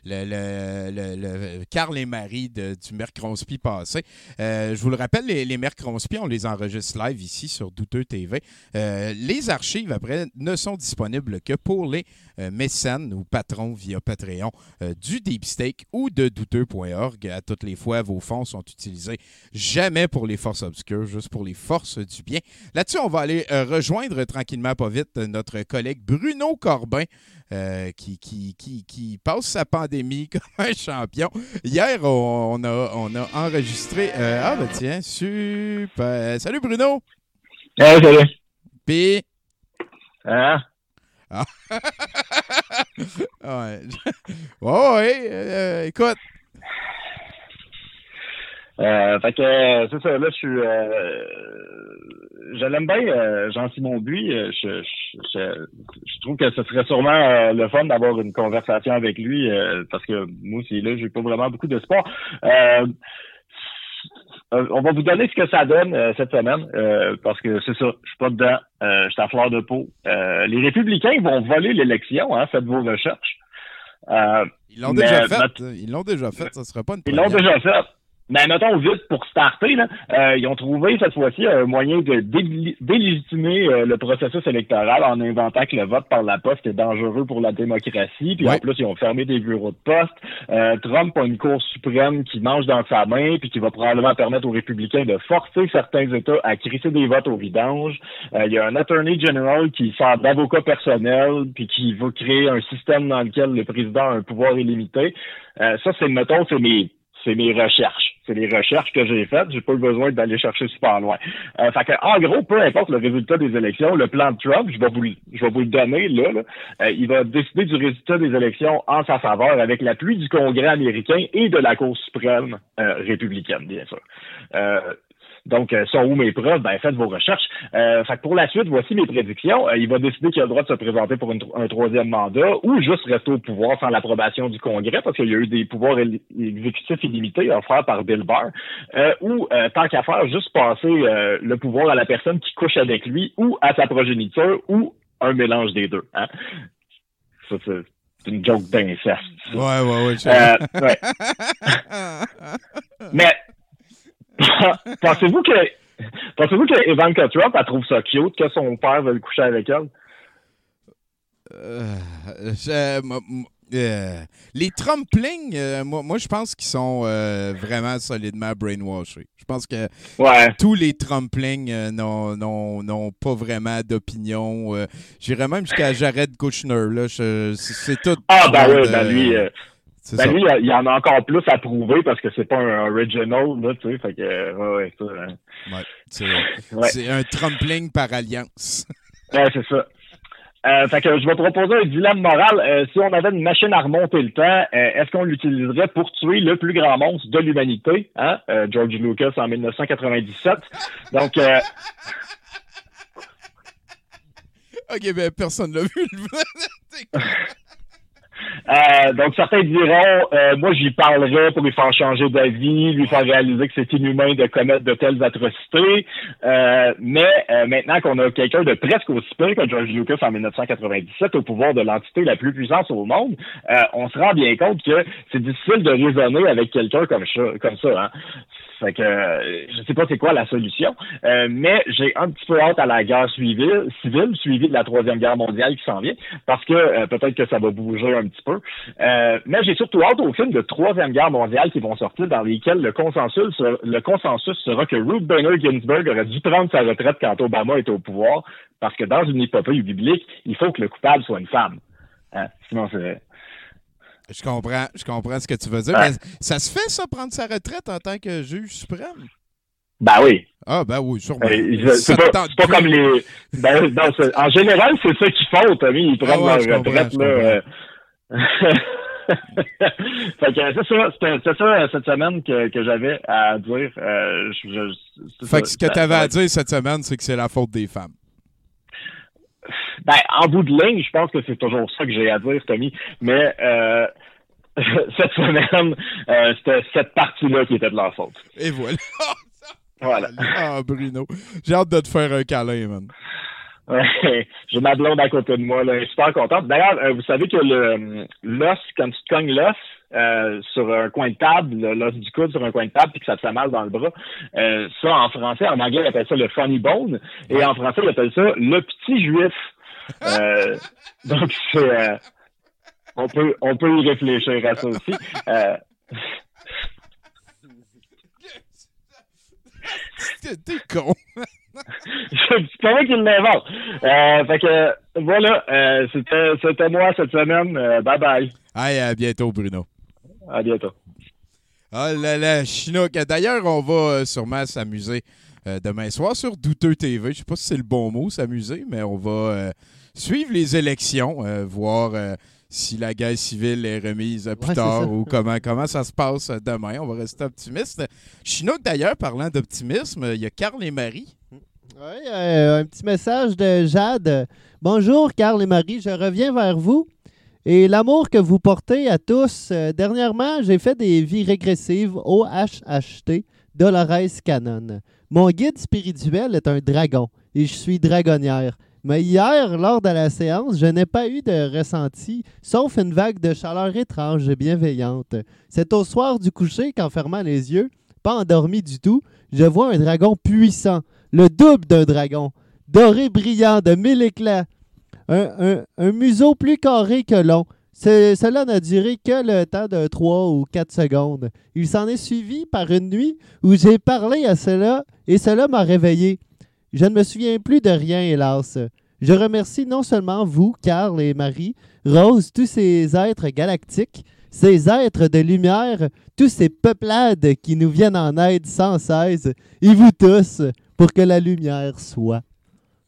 le, le, le- le Carl et Marie de- du Mercronspi passé. Euh, je vous le rappelle, les, les Mercronspi, on les enregistre live ici sur Douteux TV. Euh, les archives, après, ne sont disponibles que pour les euh, mécènes ou patrons via Patreon du Deep Steak ou de douteux.org. À toutes les fois, vos fonds sont utilisés jamais pour les forces obscures, juste pour les forces du bien. Là-dessus, on va aller rejoindre tranquillement, pas vite, notre collègue Bruno Corbin, euh, qui, qui, qui, qui passe sa pandémie comme un champion. Hier, on, on a, on a enregistré. euh, ah, ben tiens, super. Salut Bruno. Hey, salut. Puis? Hein? Ah. ouais. ouais, ouais, euh, écoute. Euh, fait que c'est ça, là, je suis euh, je l'aime bien, euh, Jean-Simon Buis. euh, Je, je, je, trouve que ce serait sûrement euh, le fun d'avoir une conversation avec lui euh, parce que moi aussi, là, j'ai pas vraiment beaucoup de sport. Euh, on va vous donner ce que ça donne euh, cette semaine, euh, parce que c'est ça, je suis pas dedans, euh, je suis à fleur de peau. Euh, les républicains vont voler l'élection, hein, faites vos recherches. Euh, Ils l'ont déjà fait. notre- Ils l'ont déjà fait. Ça sera pas une ils l'ont première. déjà fait. Mais mettons vite pour starter, là, euh, ils ont trouvé cette fois-ci un moyen de dé- délégitimer euh, le processus électoral en inventant que le vote par la poste est dangereux pour la démocratie. Puis Ouais. en plus, ils ont fermé des bureaux de poste. Euh, Trump a une Cour suprême qui mange dans sa main puis qui va probablement permettre aux républicains de forcer certains États à crisser des votes au vidange. Euh, il y a un attorney general qui sert d'avocat personnel puis qui veut créer un système dans lequel le président a un pouvoir illimité. Euh, ça, c'est, mettons, c'est mes c'est mes recherches. C'est les recherches que j'ai faites. J'ai pas eu besoin d'aller chercher super loin. Euh, fait que, en gros, peu importe le résultat des élections, le plan de Trump, je vais vous, le- je vais vous le donner là. là. Euh, il va décider du résultat des élections en sa faveur avec l'appui du Congrès américain et de la Cour suprême euh, républicaine, bien sûr. Donc, euh, sont où mes preuves? Ben, faites vos recherches. Euh, fait que pour la suite, voici mes prédictions. Euh, il va décider qu'il a le droit de se présenter pour une un troisième mandat ou juste rester au pouvoir sans l'approbation du Congrès parce qu'il y a eu des pouvoirs exécutifs illimités offerts par Bill Barr. Euh, ou, euh, tant qu'à faire, juste passer euh, le pouvoir à la personne qui couche avec lui ou à sa progéniture ou un mélange des deux. Hein? Ça, c'est c'est une joke d'inceste. Ouais, ouais, ouais. Euh, ouais. Mais pensez-vous que pensez-vous que Ivanka Trump elle trouve ça cute que son père veuille coucher avec elle? Euh, je- euh, les Trumplings, euh, moi, moi, je pense qu'ils sont vraiment solidement brainwashés. Je pense que Ouais. tous les Trumplings n'ont- pas vraiment d'opinion. J'irais même jusqu'à Jared Kushner. Là, c'est tout. Ah ben le oui, ben lui, euh, ben lui, il y en a encore plus à prouver parce que c'est pas un original, là, tu sais, fait que, ouais, ça, hein. Ouais, c'est Ouais. c'est un Trumpling par alliance. Ouais, c'est ça. Euh, fait que je vais proposer un dilemme moral. Euh, si on avait une machine à remonter le temps, euh, est-ce qu'on l'utiliserait pour tuer le plus grand monstre de l'humanité? Hein? George Lucas en 1997. Donc, euh, ok, ben personne l'a vu. Euh, donc, certains diront, euh, moi, j'y parlerai pour lui faire changer d'avis, lui faire réaliser que c'est inhumain de commettre de telles atrocités. Euh, mais euh, maintenant qu'on a quelqu'un de presque aussi peu que George Lucas en 1997 au pouvoir de l'entité la plus puissante au monde, euh, on se rend bien compte que c'est difficile de raisonner avec quelqu'un comme ça. Comme ça hein. Fait que euh, je sais pas c'est quoi la solution, euh, mais j'ai un petit peu hâte à la guerre civile, civile suivie de la troisième guerre mondiale qui s'en vient, parce que euh, peut-être que ça va bouger un petit peu. Euh, mais j'ai surtout hâte aux films de troisième guerre mondiale qui vont sortir, dans lesquels le consensus, le consensus sera que Ruth Bader Ginsburg aurait dû prendre sa retraite quand Obama était au pouvoir, parce que dans une épopée biblique, il faut que le coupable soit une femme. Hein? Sinon, c'est Je comprends, je comprends ce que tu veux dire. Mais ça se fait, ça, prendre sa retraite en tant que juge suprême? Ben oui. Ah, ben oui, sûrement. Euh, C'est pas, comme les. Ben, non, en général, c'est ça qu'ils font, Tommy. Ils prennent Ah ouais, leur retraite. là. fait que c'est ça, c'était- c'est ça euh, cette semaine que, que j'avais à dire. Euh, je- je- c'est Fait que ce que tu avais à dire cette semaine, c'est que c'est la faute des femmes. Ben, en bout de ligne, je pense que c'est toujours ça que j'ai à dire, Tommy. Mais euh, cette semaine, euh, c'était cette partie-là qui était de leur faute. Et voilà. Voilà. Ah, Bruno. J'ai hâte de te faire un câlin, man. J'ai ma blonde à côté de moi, là, elle est super contente. D'ailleurs, euh, vous savez que le l'os, quand tu te cognes l'os euh, sur un coin de table, le- l'os du coude sur un coin de table, puis que ça te fait mal dans le bras, euh, ça en français, en anglais, ils appellent ça le funny bone, et en français, ils appellent ça le petit juif. Euh, donc, c'est euh, on peut on peut y réfléchir à ça aussi. Euh, t'es con. C'est pas moi qui l'invente. Euh, fait que voilà, euh, c'était c'était moi cette semaine. Euh, bye bye. Hey, à bientôt, Bruno. À bientôt. Ah là là, Chinook. D'ailleurs, on va euh, sûrement s'amuser demain soir sur Douteux TV. Je sais pas si c'est le bon mot, s'amuser, mais on va suivre les élections, voir si la guerre civile est remise plus Ouais, tard ou comment, comment ça se passe demain. On va rester optimiste. Chinook, d'ailleurs, parlant d'optimisme, il y a Carl et Marie. Oui, euh, un petit message de Jade. Bonjour, Carl et Marie, je reviens vers vous. Et l'amour que vous portez à tous. euh, dernièrement, j'ai fait des vies régressives au HHT Dolores Cannon. Mon guide spirituel est un dragon et je suis dragonnière. Mais hier, lors de la séance, je n'ai pas eu de ressenti, sauf une vague de chaleur étrange et bienveillante. C'est au soir du coucher qu'en fermant les yeux, pas endormi du tout, je vois un dragon puissant, le double d'un dragon, doré brillant de mille éclats, un, museau plus carré que long. Cela n'a duré que le temps de 3 ou 4 secondes. Il s'en est suivi par une nuit où j'ai parlé à cela et cela m'a réveillé. Je ne me souviens plus de rien, hélas. Je remercie non seulement vous, Carl et Marie, Rose, tous ces êtres galactiques, ces êtres de lumière, tous ces peuplades qui nous viennent en aide sans cesse, et vous tous, pour que la lumière soit.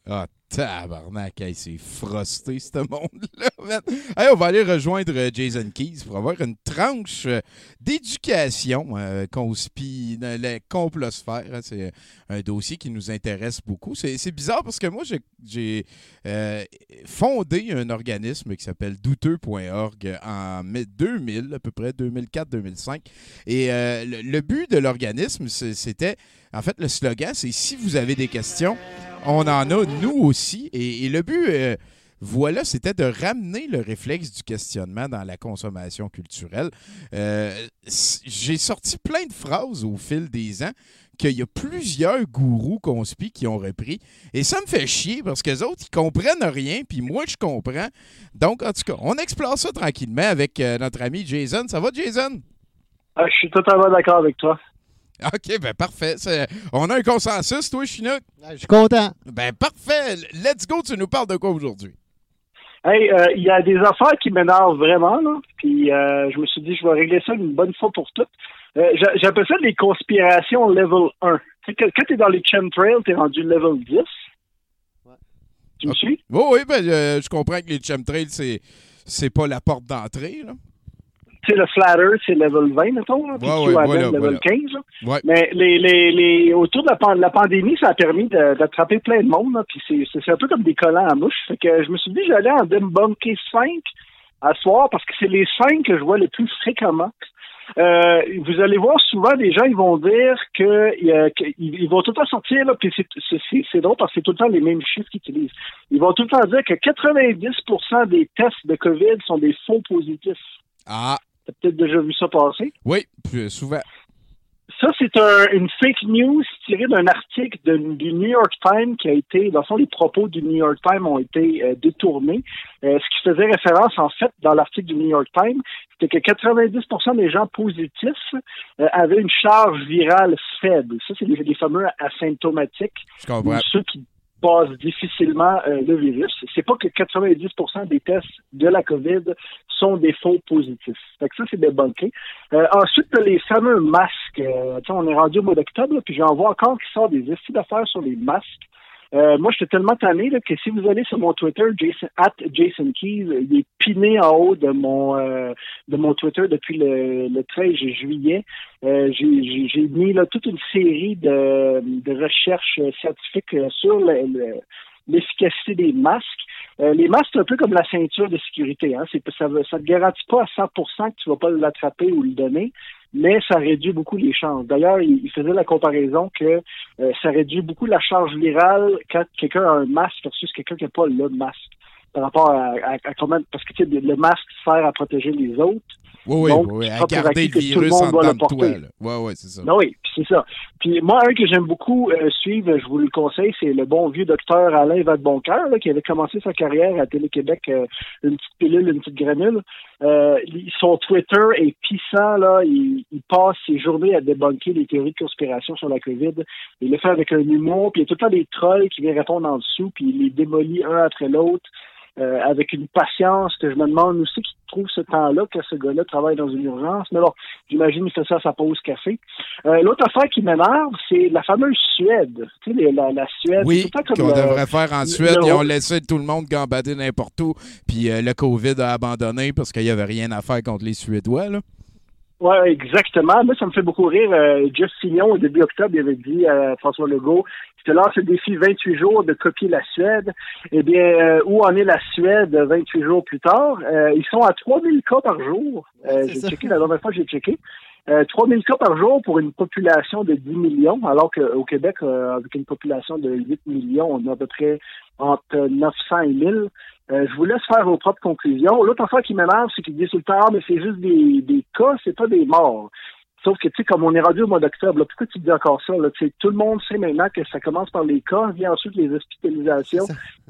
Ah, tabarnak, hey, c'est frosté, ce monde-là, on va aller rejoindre euh, Jason Keys pour avoir une tranche euh, d'éducation euh, conspi... dans la complosphère. C'est un dossier qui nous intéresse beaucoup. C'est bizarre parce que moi, j'ai- euh, fondé un organisme qui s'appelle douteux.org en mai 2000, à peu près 2004-2005. Et euh, le, but de l'organisme, c'était, en fait, le slogan, c'est si vous avez des questions, on en a nous aussi. Et, le but, euh, voilà, c'était de ramener le réflexe du questionnement dans la consommation culturelle. Euh, J'ai sorti plein de phrases au fil des ans qu'il y a plusieurs gourous conspi qui ont repris. Et ça me fait chier parce que les autres, ils comprennent rien, puis moi, je comprends. Donc, en tout cas, on explore ça tranquillement avec euh, notre ami Jason. Ça va, Jason? Ah, je suis totalement d'accord avec toi. OK, ben parfait. C'est- On a un consensus, toi, Chinook? Je suis content. Ben parfait. Let's go, tu nous parles de quoi aujourd'hui? Hey, euh, il y a des affaires qui m'énervent vraiment, là. Puis euh, je me suis dit, je vais régler ça une bonne fois pour toutes. Euh, j'a- J'appelle ça des conspirations level 1. Tu sais, que- quand t'es dans les chemtrails, t'es rendu level 10. Tu me suis? Oui, oui, ben, euh, je comprends que les chemtrails, c'est, c'est pas la porte d'entrée. Là. Tu sais, le flat earth, c'est level 20, mettons. Là, puis Ouais, ouais, voilà, level voilà. 15. là. Ouais. Mais les, les, les, autour de la, pan- la pandémie, ça a permis d'attraper plein de monde. Là, puis c'est- un peu comme des collants à mouche. Fait que je me suis dit, j'allais en débunker 5. à soir parce que c'est les cinq que je vois le plus fréquemment. Euh, vous allez voir souvent des gens, ils vont dire que, euh, qu'ils- ils vont tout le temps sortir, là, puis c'est drôle parce que c'est tout le temps les mêmes chiffres qu'ils utilisent. Ils vont tout le temps dire que 90% des tests de COVID sont des faux positifs. Ah, T'as peut-être déjà vu ça passer. oui, plus souvent. Ça, c'est un- une fake news tirée d'un article de- du New York Times qui a été, dans le fond, les propos du New York Times ont été euh, détournés. Euh, ce qui faisait référence, en fait, dans l'article du New York Times, c'était que 90% des gens positifs euh, avaient une charge virale faible. Ça, c'est les, les fameux asymptomatiques, Je comprends. ceux qui difficilement euh, le virus. C'est pas que 90% des tests de la COVID sont des faux positifs. Fait que ça, c'est débunké. Euh, ensuite, les fameux masques. Euh, on est rendu au mois d'octobre, puis j'en vois encore qui sortent des essais d'affaires sur les masques. Euh, moi, j'étais tellement tanné là, que si vous allez sur mon Twitter, Jason, at Jason Keys, il est piné en haut de mon euh, de mon Twitter depuis le, le 13 juillet. Euh, j'ai- mis là, toute une série de, de recherches scientifiques euh, sur le- le- l'efficacité des masques. Euh, les masques, c'est un peu comme la ceinture de sécurité. Hein. Ça ne te garantit pas à 100% que tu vas pas l'attraper ou le donner, mais ça réduit beaucoup les chances. D'ailleurs, il, il faisait la comparaison que euh, ça réduit beaucoup la charge virale quand quelqu'un a un masque versus quelqu'un qui n'a pas le masque. Par rapport à, à- à comment... Parce que tu sais, le masque sert à protéger les autres. Oui, oui, Donc, oui, à garder le que tout le virus monde en doit le dedans de toi. porter. là. Ouais, ouais, c'est ça. Ben oui, c'est ça. Puis moi, un que j'aime beaucoup euh, suivre, je vous le conseille, c'est le bon vieux docteur Alain Vadeboncoeur, là, qui avait commencé sa carrière à Télé-Québec, euh, une petite pilule, une petite granule. Euh, son Twitter est puissant, là. Il, il passe ses journées à débunker les théories de conspiration sur la COVID. Il le fait avec un humour, puis il y a tout le temps des trolls qui viennent répondre en dessous, puis il les démolit un après l'autre. Euh, avec une patience que je me demande aussi qui trouve ce temps-là que ce gars-là travaille dans une urgence. Mais bon, j'imagine qu'il fait ça à sa pause café. Euh, L'autre affaire qui m'énerve, c'est la fameuse Suède. Tu sais, les- la, la Suède. Oui, qu'on devrait faire en Suède. Ils ont laissé tout le monde gambader n'importe où. Puis euh, le COVID a abandonné parce qu'il n'y avait rien à faire contre les Suédois. Là. Ouais, exactement. Moi, ça me fait beaucoup rire. Euh, Jeff Fillion, au début octobre, il avait dit à François Legault je te lance le défi 28 jours de copier la Suède. Eh bien, euh, où en est la Suède 28 jours plus tard? Euh, ils sont à 3000 cas par jour. Euh, j'ai checké la dernière fois, j'ai checké. Euh, 3000 cas par jour pour une population de 10 millions, alors qu'au Québec, euh, avec une population de 8 millions, on a à peu près entre 900 et 1000. Euh, je vous laisse faire vos propres conclusions. L'autre affaire qui m'énerve, c'est qu'ils disent tout le temps, Ah, mais c'est juste des, des cas, c'est pas des morts. Sauf que, tu sais, comme on est rendu au mois d'octobre, pourquoi tu dis encore ça? Là? Tout le monde sait maintenant que ça commence par les cas, vient ensuite les hospitalisations,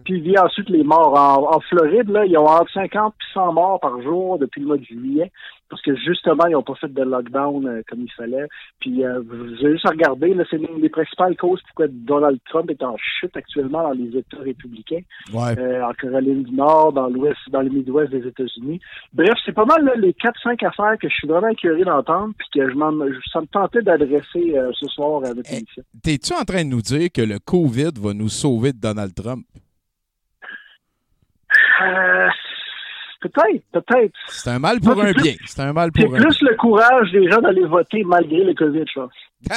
puis vient ensuite les morts. En, en Floride, là, ils ont entre 50 et 100 morts par jour depuis le mois de juillet, parce que justement, ils n'ont pas fait de lockdown euh, comme il fallait. Puis, euh, vous avez juste à regarder, là, c'est l'une des principales causes pourquoi Donald Trump est en chute actuellement dans les États républicains Ouais. euh, en Caroline du Nord, dans l'ouest, dans le Midwest des États-Unis. Bref, c'est pas mal là, les 4-5 affaires que je suis vraiment curieux d'entendre, puis que je m'en, je- ça me tentait d'adresser euh, ce soir à votre Eh, émission. T'es-tu en train de nous dire que le COVID va nous sauver de Donald Trump? Euh, peut-être, peut-être. C'est un mal pour un plus- bien. C'est un mal pour un plus le courage des gens d'aller voter malgré le COVID, je pense.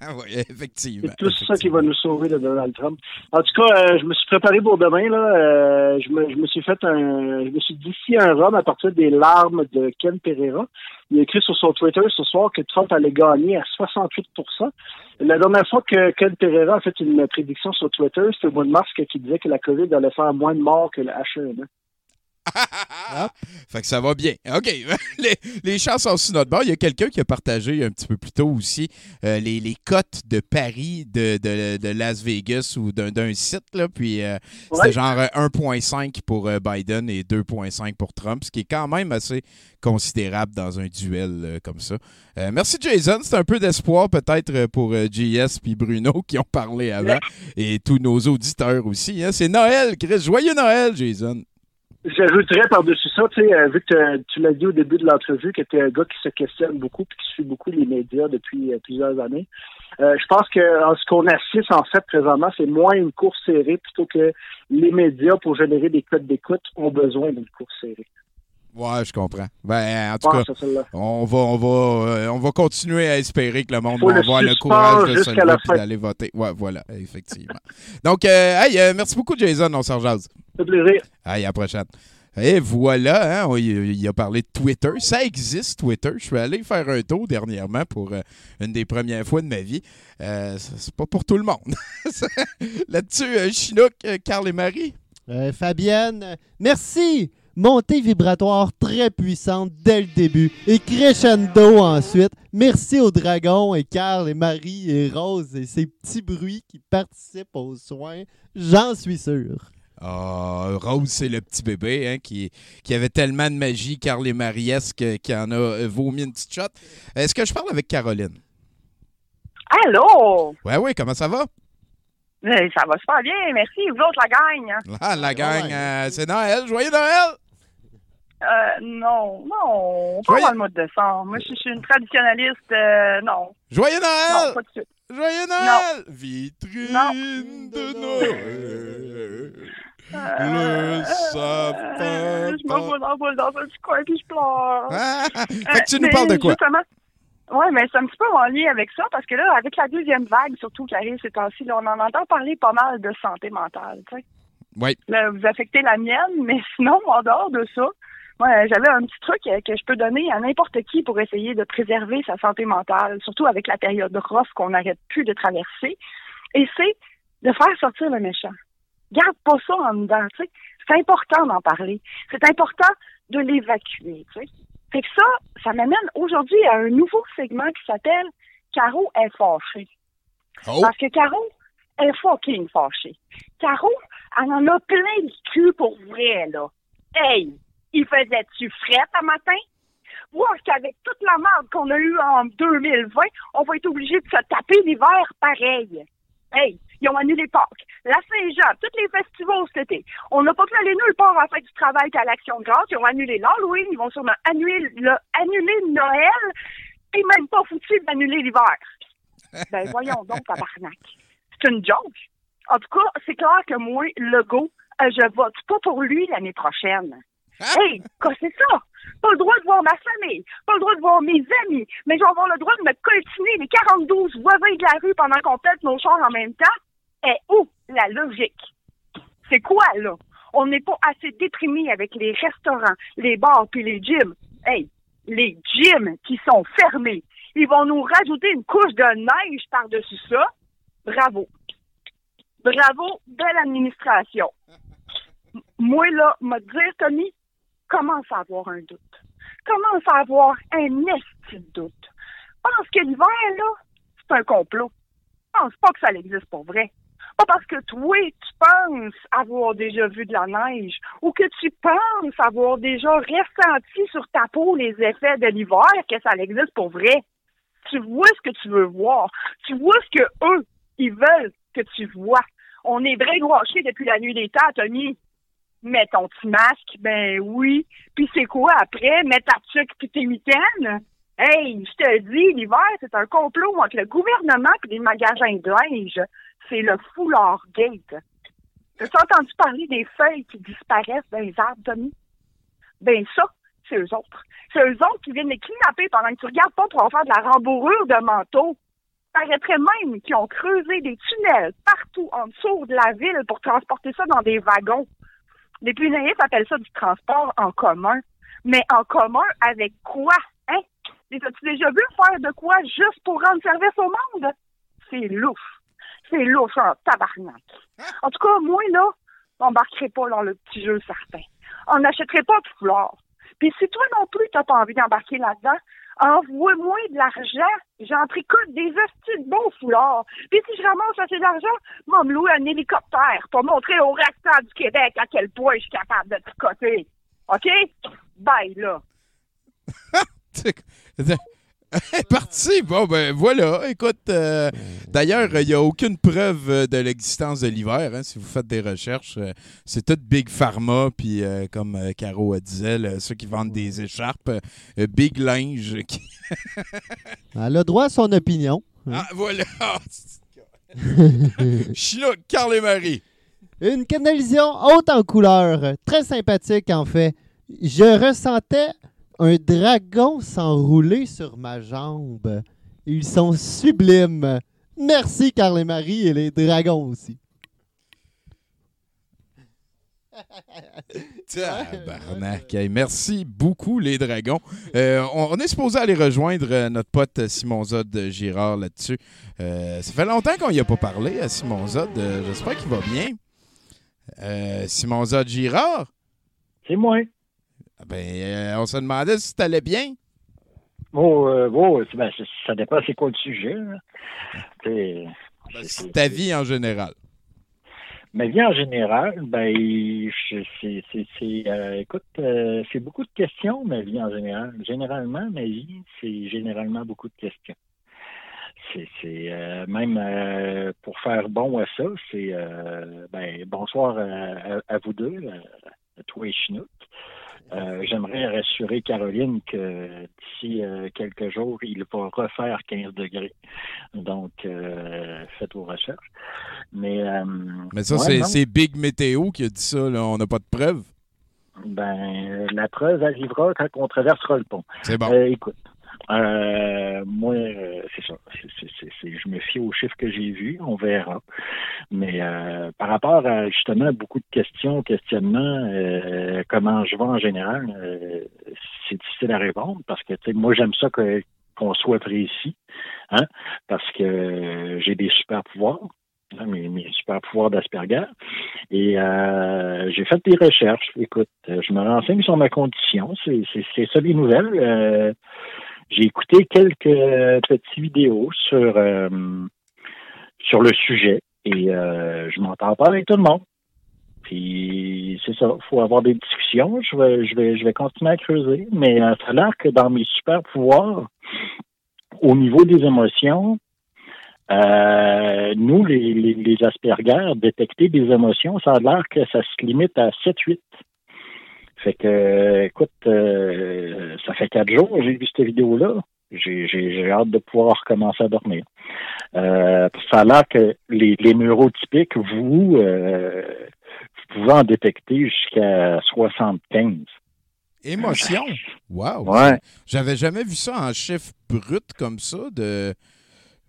Ah, oui, effectivement. C'est tout ça qui va nous sauver de Donald Trump. En tout cas, euh, je me suis préparé pour demain. Là. Euh, je, me, je me suis fait un. Je me suis un rhum à partir des larmes de Ken Pereira. Il a écrit sur son Twitter ce soir que Trump allait gagner à 68% La dernière fois que Ken Pereira a fait une prédiction sur Twitter, c'était au mois de mars qui disait que la COVID allait faire moins de morts que le H1N1. Fait que ça va bien. OK. les, les chances sont sur notre bord. Il y a quelqu'un qui a partagé un petit peu plus tôt aussi euh, les, les cotes de Paris, de, de- de Las Vegas ou d'un site. Là, puis euh, c'était genre euh, 1,5 pour euh, Biden et 2,5 pour Trump, ce qui est quand même assez considérable dans un duel euh, comme ça. Euh, merci Jason. C'est un peu d'espoir peut-être pour euh, JS puis Bruno qui ont parlé avant et tous nos auditeurs aussi. hein. C'est Noël, Chris. Joyeux Noël, Jason. J'ajouterais par-dessus ça, tu sais, euh, vu que t'as- tu l'as dit au début de l'entrevue, que tu es un gars qui se questionne beaucoup puis qui suit beaucoup les médias depuis euh, plusieurs années. Euh, je pense que en ce qu'on assiste en fait présentement, c'est moins une course serrée plutôt que les médias, pour générer des codes d'écoute, ont besoin d'une course serrée. Ouais, je comprends. Ben, en tout cas, on va, on, va, euh, on va continuer à espérer que le monde va le avoir le courage de se lever et d'aller voter. Ouais, voilà, effectivement. Donc, euh, hey, euh, merci beaucoup, Jason. On s'en fait plaisir. Hey, à la prochaine. Et voilà, hein, on- il, il a parlé de Twitter. Ça existe, Twitter. Je suis allé faire un tour dernièrement pour euh, une des premières fois de ma vie. Euh, c'est pas pour tout le monde. Là-dessus, euh, Chinook, euh, Carl et Marie. Euh, Fabienne, merci. Montée vibratoire très puissante dès le début et crescendo ensuite. Merci aux dragons et Carl et Marie et Rose et ces petits bruits qui participent aux soins. J'en suis sûr. Ah, Rose, c'est le petit bébé hein, qui, qui avait tellement de magie, Carl et Mariesque, qui en a euh, vomi une petite shot? Est-ce que je parle avec Caroline? Allô? Ouais, oui, comment ça va? Eh, Ça va super bien, merci. Vous autres, la gagne? Ah, la gang, euh, c'est Noël. Joyeux Noël! Euh, non, non, pas Joyeux- dans le mois de décembre. Moi, je je suis une traditionnaliste, euh, non. Joyeux Noël! Non, pas de suite. Joyeux Noël! Vitrine de Noël. Euh, Le sapin. euh, je me vois dans, un petit coin puis je pleure. Ah, Euh, fait que tu nous parles de quoi? Justement, oui, mais c'est un petit peu en lien avec ça, parce que là, avec la deuxième vague, surtout qui arrive ces temps-ci, là, on en entend parler pas mal de santé mentale, tu sais. Oui. Là, vous affectez la mienne, mais sinon, en dehors de ça, moi, j'avais un petit truc euh, que je peux donner à n'importe qui pour essayer de préserver sa santé mentale, surtout avec la période rough qu'on n'arrête plus de traverser. Et c'est de faire sortir le méchant. Garde pas ça en dedans, tu sais. C'est important d'en parler. C'est important de l'évacuer, tu sais. Fait que ça, ça m'amène aujourd'hui à un nouveau segment qui s'appelle Caro est fâchée. Oh. Parce que Caro est fucking fâchée. Caro, elle en a plein le cul pour vrai, là. Hey, il faisait-tu fret un matin? Voir qu'avec toute la merde qu'on a eue en 2020, on va être obligé de se taper l'hiver pareil. Hey, ils ont annulé Pâques, la Saint-Jean, tous les festivals cet été. On n'a pas pu aller nulle part à fête du travail qu'à l'Action de grâce. Ils ont annulé l'Halloween, ils vont sûrement annuler, le, annuler Noël, et même pas foutu d'annuler l'hiver. Ben voyons donc, tabarnak. C'est une joke. En tout cas, c'est clair que moi, Legault, euh, je vote pas pour lui l'année prochaine. Hey, quoi c'est ça? Pas le droit de voir ma famille, pas le droit de voir mes amis, mais je vais avoir le droit de me coltiner les 42 voisins de la rue pendant qu'on pète nos chars en même temps? Et où la logique? C'est quoi, là? On n'est pas assez déprimé avec les restaurants, les bars puis les gyms. Hey, les gyms qui sont fermés. Ils vont nous rajouter une couche de neige par-dessus ça. Bravo. Bravo, belle administration. Moi, là, me dire, Tommy, commence à avoir un doute. Commence à avoir un esti de doute. Pense que l'hiver, là, c'est un complot. Pense pas que ça existe pour vrai. Pas parce que toi, tu penses avoir déjà vu de la neige ou que tu penses avoir déjà ressenti sur ta peau les effets de l'hiver que ça existe pour vrai. Tu vois ce que tu veux voir. Tu vois ce que eux, ils veulent que tu vois. On est brainwashés depuis la nuit des temps, Tony. Mets ton petit masque, ben oui. Puis c'est quoi après? Mets ta tuque puis tes mitaines? Hey, je te dis, l'hiver, c'est un complot entre le gouvernement et les magasins de linge. C'est le foulard gate. T'as entendu parler des feuilles qui disparaissent dans les arbres, Tommy? Ben ça, c'est eux autres. C'est eux autres qui viennent les kidnapper pendant que tu regardes pas pour en faire de la rembourrure de manteau. Paraîtrait même qu'ils ont creusé des tunnels partout en dessous de la ville pour transporter ça dans des wagons. Les plus naïfs appellent ça du transport en commun. Mais en commun avec quoi? Hein? Les as-tu déjà vu faire de quoi juste pour rendre service au monde? C'est louche. C'est louche en tabarnak. En tout cas, moi, là, j'embarquerai pas dans le petit jeu certain. On n'achèterait pas de fleurs. Puis si toi non plus, t'as pas envie d'embarquer là-dedans, envoie-moi de l'argent. J'en tricote des hosties de bons foulards. Puis si je ramasse assez d'argent, moi me louer un hélicoptère pour montrer au restant du Québec à quel point je suis capable de tricoter. OK? Bye, là. Parti. Bon, ben voilà. Écoute, euh, d'ailleurs, il n'y a aucune preuve euh, de l'existence de l'hiver. hein, si vous faites des recherches, euh, c'est tout Big Pharma, puis euh, comme Caro disait, là, ceux qui vendent des écharpes, Big Linge. qui- Elle a droit à son opinion. ah, voilà. Chino, Carl et Marie. Une canalisation haute en couleur, très sympathique en fait. Je ressentais un dragon s'enrouler sur ma jambe. Ils sont sublimes. Merci Carl et Marie et les dragons aussi. Tabarnak. Hey, merci beaucoup, les dragons. Euh, on, on est supposé aller rejoindre euh, notre pote Simon Zod Girard là-dessus. Euh, ça fait longtemps qu'on n'y a pas parlé à Simon Zod. Euh, J'espère qu'il va bien. Euh, Simon Zod Girard? C'est moi. Ah Ben, euh, on se demandait si t'allais bien. Bon, euh, c'est- ben, ça dépend c'est quoi le sujet. C'est- c'est- Ta vie en général. Ma vie en général, ben, c'est, euh, écoute, euh, c'est beaucoup de questions, ma vie en général. Généralement, ma vie, c'est généralement beaucoup de questions. C'est, même pour faire bon à ça, c'est ben, bonsoir à, à- à vous deux, à, à toi et Chinook. Euh, j'aimerais rassurer Caroline que d'ici euh, quelques jours, il va refaire 15 degrés. Donc, euh, faites vos recherches. Mais, Mais ça, ouais, c'est- Big Météo qui a dit ça. Là. On n'a pas de preuves. Ben, la preuve arrivera quand on traversera le pont. C'est bon. Écoute, euh, moi, euh, c'est ça. Je me fie aux chiffres que j'ai vus, on verra. Mais euh, par rapport à justement beaucoup de questions, questionnements, euh, comment je vais en général, euh, c'est difficile à répondre parce que moi j'aime ça qu'on soit précis, hein, parce que euh, j'ai des super pouvoirs. hein, Mes, mes super pouvoirs d'Asperger. Et euh, j'ai fait des recherches. Écoute, je me renseigne sur ma condition. C'est ça les nouvelles. Euh, j'ai écouté quelques petites vidéos sur euh, sur le sujet et euh, je m'entends pas avec tout le monde. Puis c'est ça, faut avoir des discussions. Je vais je vais je vais continuer à creuser, mais euh, ça a l'air que dans mes super pouvoirs, au niveau des émotions, euh, nous, les, les, les Asperger, détecter des émotions, ça a l'air que ça se limite à 7-8. Fait que, écoute, euh, ça fait quatre jours que j'ai vu cette vidéo-là. J'ai, j'ai, j'ai hâte de pouvoir recommencer à dormir. Euh, ça a l'air que les, les neurotypiques, vous, euh, vous pouvez en détecter jusqu'à 75. Émotion. Wow. Ouais. J'avais jamais vu ça en chiffre brut comme ça. De...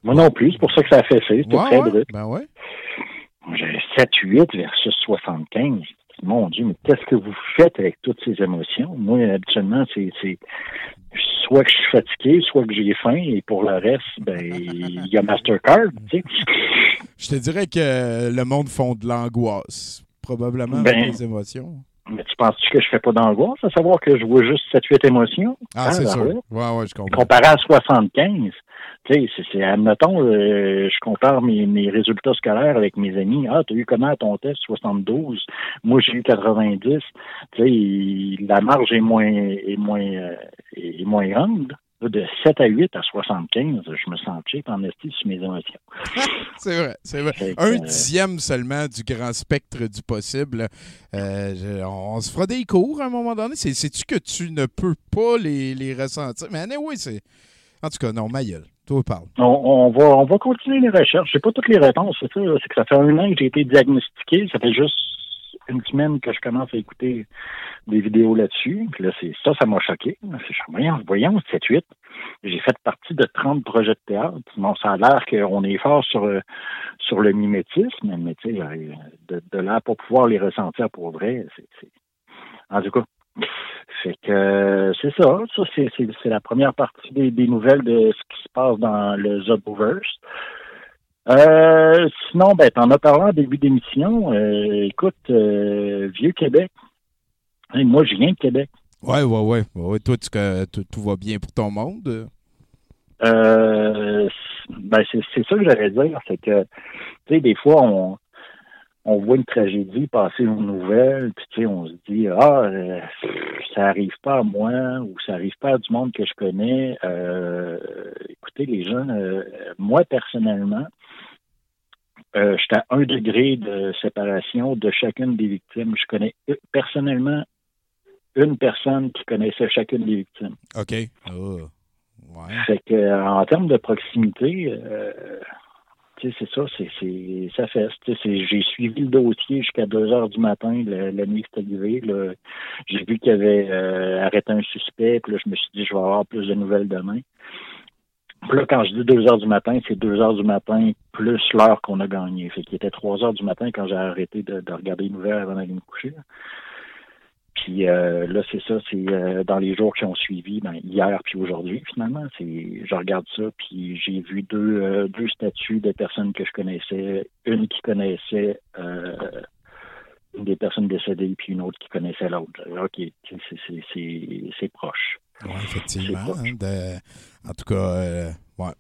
Moi non plus, c'est pour ça que ça a fait ça. C'était Ouais, très ouais. brut. Ben ouais. J'ai 7-8 versus 75. Mon Dieu, mais qu'est-ce que vous faites avec toutes ces émotions? Moi, habituellement, c'est, c'est soit que je suis fatigué, soit que j'ai faim, et pour le reste, ben, il y a Mastercard, tu sais. Je te dirais que le monde font de l'angoisse. Probablement Ben, avec les émotions. Mais tu penses-tu que je fais pas d'angoisse à savoir que je vois juste 7-8 émotions? Ah, c'est ben sûr. Ouais, ouais, je comprends. Comparé à 75, tu sais, c'est, admettons, euh, je compare mes, mes résultats scolaires avec mes amis. Ah, t'as eu comment à ton test? 72. Moi, j'ai eu 90. Tu sais, la marge est moins, est moins, euh, est moins grande. De 7 à 8 à 75, je me sens cheap en esti sur mes émotions. C'est vrai, c'est vrai. Fait Un euh, dixième seulement du grand spectre du possible. Euh, je- on, on se fera des cours à un moment donné. C'est- Sais-tu que tu ne peux pas les, les ressentir? Mais anyway, c'est. En tout cas, non, ma gueule. On, va, on va continuer les recherches. J'ai pas toutes les réponses, c'est que ça fait un an que j'ai été diagnostiqué. Ça fait juste une semaine que je commence à écouter des vidéos là-dessus. Puis là, c'est ça, ça m'a choqué. C'est voyons, voyons, 7-8. J'ai fait partie de 30 projets de théâtre. Ça a l'air qu'on est fort sur, euh, sur le mimétisme, mais tu sais, euh, de, de là pas pouvoir les ressentir pour vrai, c'est- en tout cas. Fait que euh, c'est ça. Ça, c'est, la première partie des, des nouvelles de ce qui se passe dans le Zoboverse. Euh, sinon, ben, t'en as parlé en début d'émission. Euh, écoute, euh, Vieux-Québec. Hey, moi, je viens de Québec. Ouais, ouais, ouais. ouais. Toi, tu- tout, va bien pour ton monde? Euh, ben, c'est, c'est ça que j'allais dire. C'est que, tu sais, des fois, on, on voit une tragédie passer aux nouvelles, puis tu sais, on se dit, ah, euh, ça arrive pas à moi ou ça arrive pas à du monde que je connais. Euh, écoutez, les gens, euh, moi, personnellement, euh, j'étais à un degré de séparation de chacune des victimes. Je connais personnellement une personne qui connaissait chacune des victimes. OK. Oh. Ouais. Fait que en termes de proximité, euh, c'est ça, c'est, ça fait. J'ai suivi le dossier jusqu'à 2 heures du matin, la, nuit que c'est arrivé. J'ai vu qu'il avait euh, arrêté un suspect, puis là, je me suis dit je vais avoir plus de nouvelles demain. Puis là, quand je dis 2 heures du matin, c'est 2 heures du matin plus l'heure qu'on a gagnée. Fait qu'il était 3 heures du matin quand j'ai arrêté de, de regarder les nouvelles avant d'aller me coucher. Puis euh, là, c'est ça, c'est euh, dans les jours qui ont suivi, ben, hier puis aujourd'hui, finalement, c'est je regarde ça, puis j'ai vu deux, euh, deux statuts de personnes que je connaissais, une qui connaissait une des personnes décédées, puis une autre qui connaissait l'autre. OK, c'est- c'est- c'est c'est proche. Oui, effectivement. hein, de- En tout cas, ouais,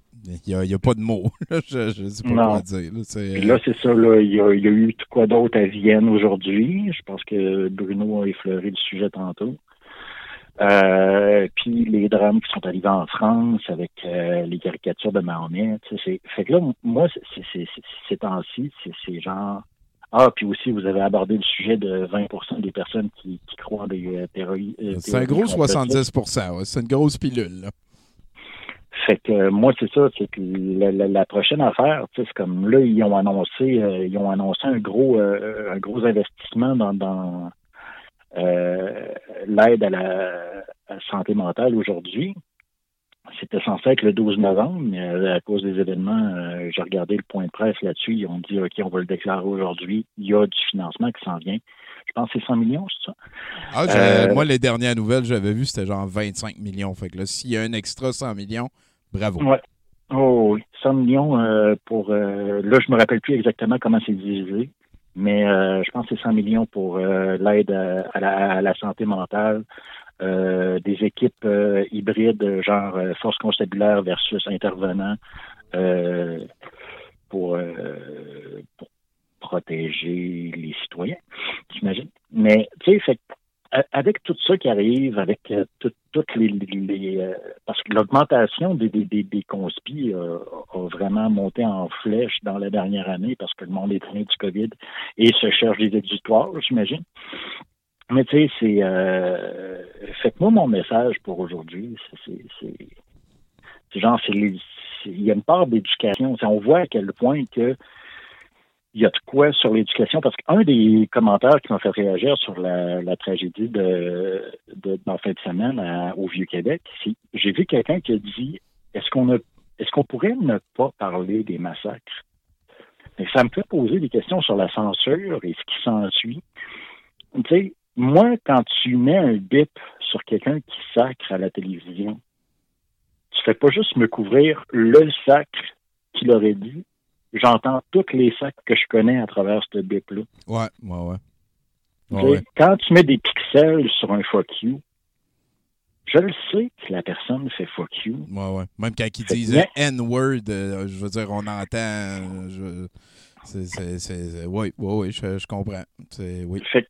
il n'y a, pas de mots. je ne sais pas Non. quoi dire. là, là, c'est ça, là, il y a, il y a eu tout quoi d'autre à Vienne aujourd'hui. Je pense que Bruno a effleuré le sujet tantôt. Euh, puis les drames qui sont arrivés en France avec euh, les caricatures de Mahomet. c'est- Fait que là, moi, c'est- c'est- c'est- c'est- ces temps-ci, c'est c'est genre... Ah, puis aussi, vous avez abordé le sujet de 20 des personnes qui, qui croient en des euh, théories. euh, c'est un gros complotistes. 70 ouais, C'est une grosse pilule. là. Fait que euh, moi, c'est ça, c'est que la, la- la prochaine affaire, c'est comme là, ils ont annoncé euh, ils ont annoncé un gros euh, un gros investissement dans, dans euh, l'aide à la, à la santé mentale aujourd'hui. C'était censé être le 12 novembre, mais euh, à cause des événements, euh, j'ai regardé le point de presse là-dessus. Ils ont dit OK, on va le déclarer aujourd'hui. Il y a du financement qui s'en vient. Je pense que c'est 100 millions, c'est ça? Ah, Euh, Moi, les dernières nouvelles j'avais vues, c'était genre 25 millions. Fait que là, s'il y a un extra 100 millions, bravo. Ouais. Oh oui, 100 millions euh, pour... euh, là, je me rappelle plus exactement comment c'est divisé, mais je pense que c'est 100 millions pour l'aide à, à la, à la santé mentale, des équipes hybrides, genre force constabulaire versus pour, euh, pour protéger les citoyens, j'imagine. Mais, tu sais, avec tout ça qui arrive, avec euh, tout- toutes les, euh, parce que l'augmentation des, des, des, euh, a vraiment monté en flèche dans la dernière année parce que le monde est traîné du COVID et se cherche des exutoires, j'imagine. Mais tu sais, c'est faites-moi mon message pour aujourd'hui. C'est- genre, c'est il y a une part d'éducation. On voit à quel point que il y a de quoi sur l'éducation, parce qu'un des commentaires qui m'a fait réagir sur la, tragédie de, de, fin de semaine au Vieux-Québec, c'est j'ai vu quelqu'un qui a dit est-ce qu'on a est-ce qu'on pourrait ne pas parler des massacres? Ça me fait poser des questions sur la censure et ce qui s'ensuit. Tu sais, moi, quand tu mets un bip sur quelqu'un qui sacre à la télévision, tu fais pas juste me couvrir le sacre qu'il aurait dit, j'entends tous les sacs que je connais à travers ce bip-là. Ouais, ouais, ouais. Quand tu mets des pixels sur un fuck you, je le sais que la personne fait fuck you. Ouais, ouais. Même quand ils Fait disent N-word, euh, je veux dire, on entend. euh, je- c'est- Oui, oui, oui, je, je comprends. C'est- Oui. Fait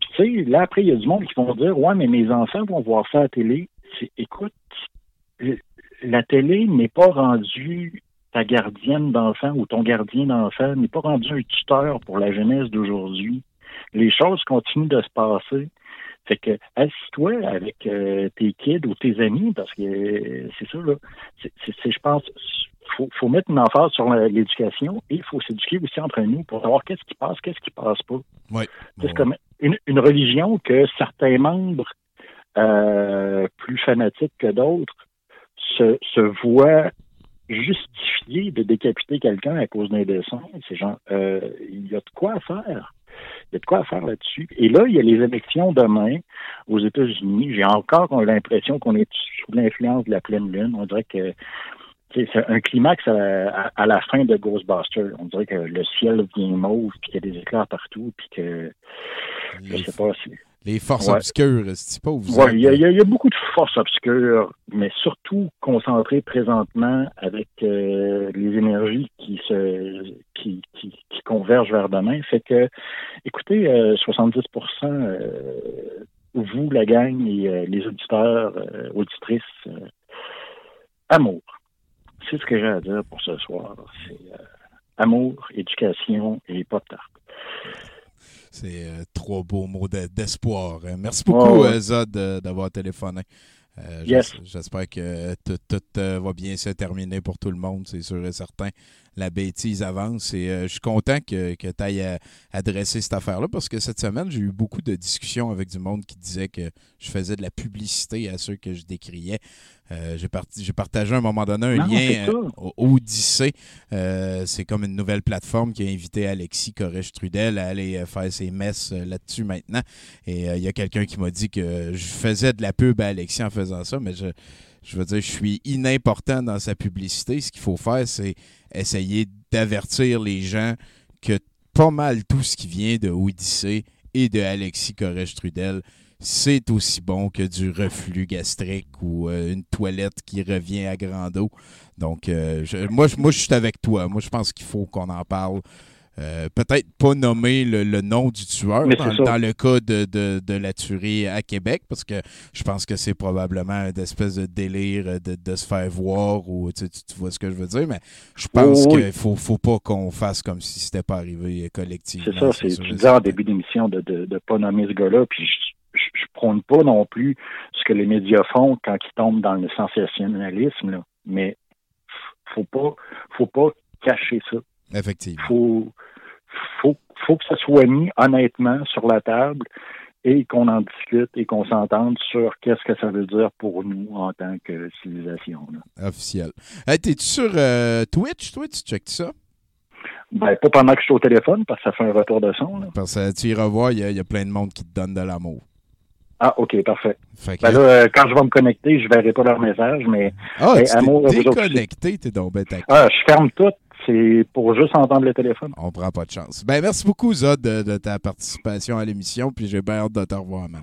tu sais, là, après, il y a du monde qui vont dire Ouais, mais mes enfants vont voir ça à la télé. Écoute, la télé n'est pas rendue ta gardienne d'enfant ou ton gardien d'enfant, n'est pas rendu un tuteur pour la jeunesse d'aujourd'hui. Les choses continuent de se passer. Fait que assis-toi avec euh, tes kids ou tes amis, parce que euh, c'est ça, là. C'est, je pense, faut, faut mettre une emphase sur l'éducation et il faut s'éduquer aussi entre nous pour savoir qu'est-ce qui passe, qu'est-ce qui passe pas. Oui. C'est comme une, une religion que certains membres euh, plus fanatiques que d'autres se, se voient justifier de décapiter quelqu'un à cause d'un dessin. C'est genre, euh, il y a de quoi à faire. Il y a de quoi à faire là-dessus. Et là, il y a les élections demain aux États-Unis. J'ai encore l'impression qu'on est sous l'influence de la pleine lune. On dirait que c'est un climax à la, à- à la fin de Ghostbusters. On dirait que le ciel devient mauve, puis qu'il y a des éclairs partout, puis que je sais pas si. Les forces Ouais. obscures, c'est pas vous autres, il y, a- y y beaucoup de forces obscures, mais surtout concentrées présentement avec euh, les énergies qui se qui, qui, qui convergent vers demain. Fait que, écoutez, euh, 70% euh, vous, la gang, et euh, les auditeurs, euh, auditrices, euh, amour. C'est ce que j'ai à dire pour ce soir. C'est euh, amour, éducation et pop tart. C'est euh, trois beaux mots de- d'espoir. Euh, Merci beaucoup, Oh, euh, Zod, euh, d'avoir téléphoné. Euh, Yes. J'espère que tout, tout, va bien se terminer pour tout le monde, c'est sûr et certain. La bêtise avance et euh, je suis content que, que tu ailles adresser cette affaire-là parce que cette semaine, j'ai eu beaucoup de discussions avec du monde qui disait que je faisais de la publicité à ceux que je décriais. Euh, j'ai, partagé à un moment donné un Non, lien euh, au Odyssée. Euh, c'est comme une nouvelle plateforme qui a invité Alexis Corrège-Trudel à aller euh, faire ses messes euh, là-dessus maintenant. Et euh, il y a quelqu'un qui m'a dit que je faisais de la pub à Alexis en faisant ça, mais je, je veux dire, je suis inimportant dans sa publicité. Ce qu'il faut faire, c'est essayer d'avertir les gens que pas mal tout ce qui vient de Odyssée et de Alexis Corrège-Trudel, c'est aussi bon que du reflux gastrique ou euh, une toilette qui revient à grande eau. Donc, euh, moi, je suis avec toi. Moi, je pense qu'il faut qu'on en parle. Euh, Peut-être pas nommer le, le nom du tueur dans, le cas de, de- de la tuerie à Québec, parce que je pense que c'est probablement une espèce de délire de, de se faire voir ou tu, sais, tu- tu vois ce que je veux dire, mais je pense Oh, oui. qu'il faut, faut pas qu'on fasse comme si c'était pas arrivé collectivement. C'est ça, c'est, tu disais en début d'émission de ne pas nommer ce gars-là, puis je, je, je prône pas non plus ce que les médias font quand ils tombent dans le sensationnalisme, là. mais faut pas faut pas cacher ça. Effectivement. Faut, faut, faut que ça soit mis honnêtement sur la table et qu'on en discute et qu'on s'entende sur qu'est-ce que ça veut dire pour nous en tant que civilisation. là. Officiel. Hey, T'es-tu sur euh, Twitch, toi? Tu checkes ça? Ben, pas pendant que je suis au téléphone, parce que ça fait un retour de son. Là. Parce que tu il y, a- il y a plein de monde qui te donne de l'amour. Ah, OK, parfait. Que- Ben là, euh, quand je vais me connecter, je verrai pas leur message, mais Ah, hey, tu amour à t'es déconnecté, t'es donc bête à Ah, je ferme tout, c'est pour juste entendre le téléphone. On prend pas de chance. Ben, merci beaucoup, Zod, de, de ta participation à l'émission, puis j'ai bien hâte de te revoir, man.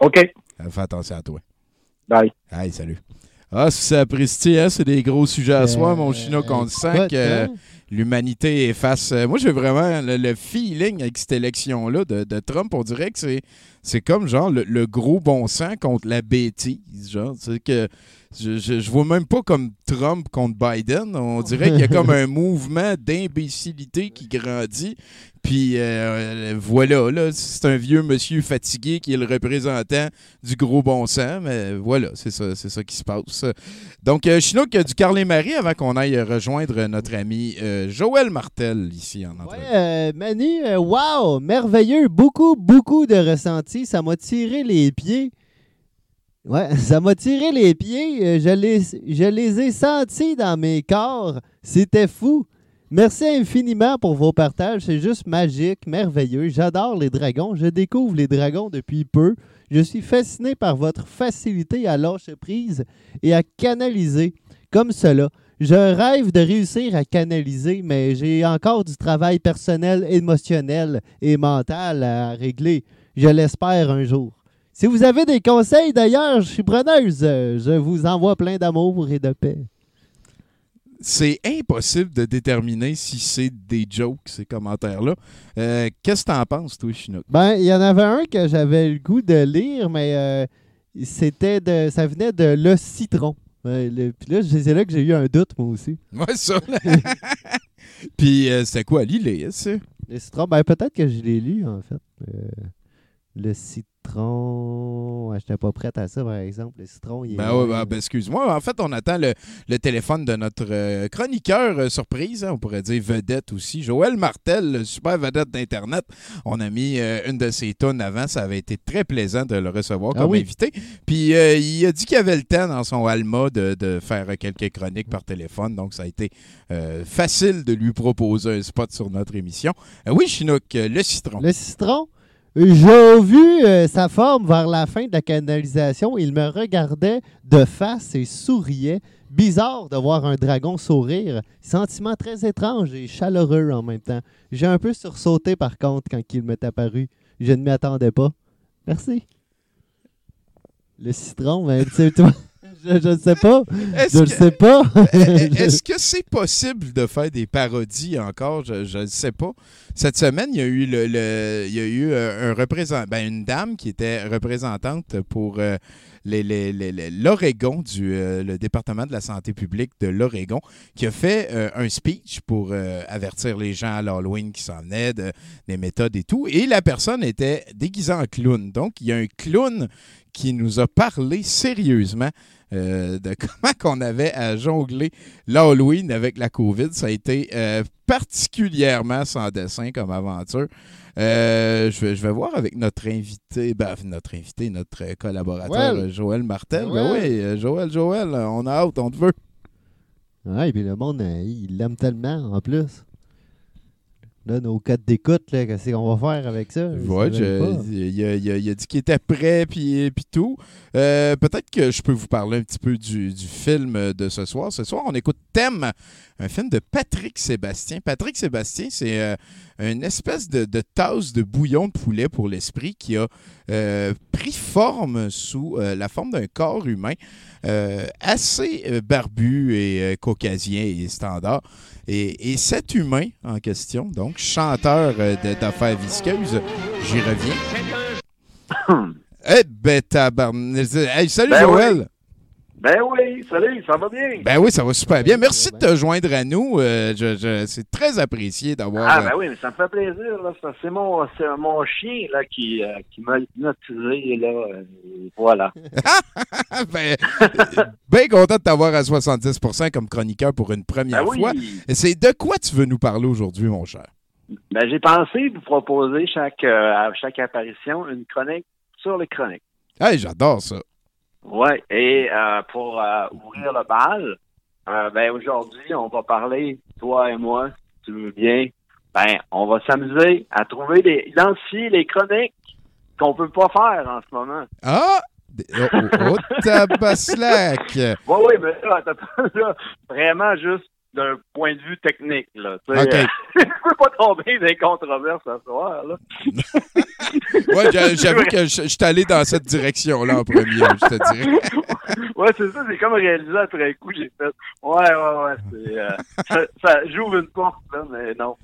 OK. Euh, Fais attention à toi. Bye. Hey, salut. Ah, c'est apprécié, hein? C'est des gros sujets à soi, Euh, mon chinois, qu'on le sent que euh, hein? l'humanité est face. euh, moi, j'ai vraiment le, le feeling avec cette élection-là de, de Trump. On dirait que c'est, c'est comme genre le, le gros bon sens contre la bêtise. Genre, c'est que je, je, je vois même pas comme Trump contre Biden. On dirait qu'il y a comme un mouvement d'imbécilité qui grandit. Puis euh, voilà, là, c'est un vieux monsieur fatigué qui est le représentant du gros bon sens. Mais voilà, c'est ça, c'est ça qui se passe. Donc, euh, Chinook, du Carl et Marie avant qu'on aille rejoindre notre ami euh, Joël Martel ici en entrevue. Euh, Manu, wow, merveilleux, beaucoup, beaucoup de ressentis. Ça m'a tiré les pieds. Ouais, ça m'a tiré les pieds. Euh, Je les, je les ai sentis dans mes corps. C'était fou. Merci infiniment pour vos partages. C'est juste magique, merveilleux. J'adore les dragons. Je découvre les dragons depuis peu. Je suis fasciné par votre facilité à lâcher prise et à canaliser comme cela. Je rêve de réussir à canaliser, mais j'ai encore du travail personnel, émotionnel et mental à régler. Je l'espère un jour. Si vous avez des conseils d'ailleurs, je suis preneuse. Euh, Je vous envoie plein d'amour et de paix. C'est impossible de déterminer si c'est des jokes, ces commentaires-là. Euh, Qu'est-ce que t'en penses, toi, Chinook? Ben, il y en avait un que j'avais le goût de lire, mais euh, c'était de, ça venait de Le Citron. Ouais, le- Puis là, c'est là que j'ai eu un doute, moi aussi. Ouais, ça. Puis euh, c'était quoi, Lille, ça? Le citron, ben peut-être que je l'ai lu, en fait. Le citron. Ouais, j'étais pas prête à ça, par exemple. Le citron, il est. Ben, ouais, ben, ben, excuse-moi. En fait, on attend le, le téléphone de notre euh, chroniqueur euh, surprise, hein, on pourrait dire vedette aussi, Joël Martel, le super vedette d'Internet. On a mis euh, une de ses tonnes avant. Ça avait été très plaisant de le recevoir Ah comme oui. invité. Puis il a dit qu'il avait le temps dans son Alma de, de faire quelques chroniques par téléphone. Donc, ça a été facile de lui proposer un spot sur notre émission. Oui, Chinook, le citron. Le citron, j'ai vu euh, sa forme vers la fin de la canalisation. Il me regardait de face et souriait. Bizarre de voir un dragon sourire. Sentiment très étrange et chaleureux en même temps. J'ai un peu sursauté par contre quand il m'est apparu. Je ne m'y attendais pas. Merci. Le citron, ben, tu sais, je ne sais pas. Est-ce Je ne que- sais pas. Est-ce que c'est possible de faire des parodies encore? Je ne sais pas. Cette semaine, il y a eu, le, le- il y a eu euh, un représentant, ben, une dame qui était représentante pour euh, les- les- les- les- l'Oregon, du euh, le département de la santé publique de l'Oregon, qui a fait euh, un speech pour avertir les gens à l'Halloween qui s'en venait, de- des méthodes et tout. Et la personne était déguisée en clown. Donc, il y a un clown qui nous a parlé sérieusement euh, de comment qu'on avait à jongler l'Halloween avec la COVID. Ça a été euh, particulièrement sans dessin comme aventure. Euh, je, vais, je vais voir avec notre invité, ben, notre invité, notre collaborateur Joël. Joël Martel. Ben Joël. oui, Joël, Joël, on a hâte, on te veut. Ouais, puis le monde, il l'aime tellement, en plus. Là, nos codes d'écoute, là, qu'est-ce qu'on va faire avec ça? Ouais, il, a, il a- a dit qu'il était prêt, puis, puis tout. Euh, Peut-être que je peux vous parler un petit peu du, du film de ce soir. Ce soir, on écoute Thème, un film de Patrick Sébastien. Patrick Sébastien, c'est euh, une espèce de, de tasse de bouillon de poulet pour l'esprit qui a euh, pris forme sous euh, la forme d'un corps humain euh, assez euh, barbu et euh, caucasien et standard. Et, et cet humain en question, donc chanteur euh, d'affaires visqueuses, j'y reviens. Eh ben. Hey, salut Ben Joël! Ben oui, salut, ça va bien? Ben oui, ça va super bien. Merci de te joindre à nous. Euh, je- je- c'est très apprécié d'avoir. Ah euh, ben oui, mais ça me fait plaisir, là. C'est mon, c'est mon chien là qui, euh, qui m'a hypnotisé, là. et voilà. ben, bien content de t'avoir à 70% comme chroniqueur pour une première Ben oui. fois. Et C'est de quoi tu veux nous parler aujourd'hui, mon cher? Ben j'ai pensé vous proposer chaque euh, à chaque apparition une chronique sur les chroniques. Hey, j'adore ça. Ouais, et euh, pour euh, ouvrir le bal, euh, ben aujourd'hui, on va parler, toi et moi, si tu veux bien, ben on va s'amuser à trouver les identifier les chroniques qu'on peut pas faire en ce moment. Ah! Oh, oh, oh, tabaslac! Oui, oui, mais là, là, vraiment juste d'un point de vue technique, là. Tu sais, OK. euh, je peux pas tomber dans les controverses ce soir, là. Ouais, j'a- j'avoue que je je suis allé dans cette direction-là en premier, je te dirais. ouais, c'est ça, c'est comme réalisé après coup, j'ai fait. Ouais, ouais, ouais, euh, ça, ça j'ouvre une porte, là, mais non.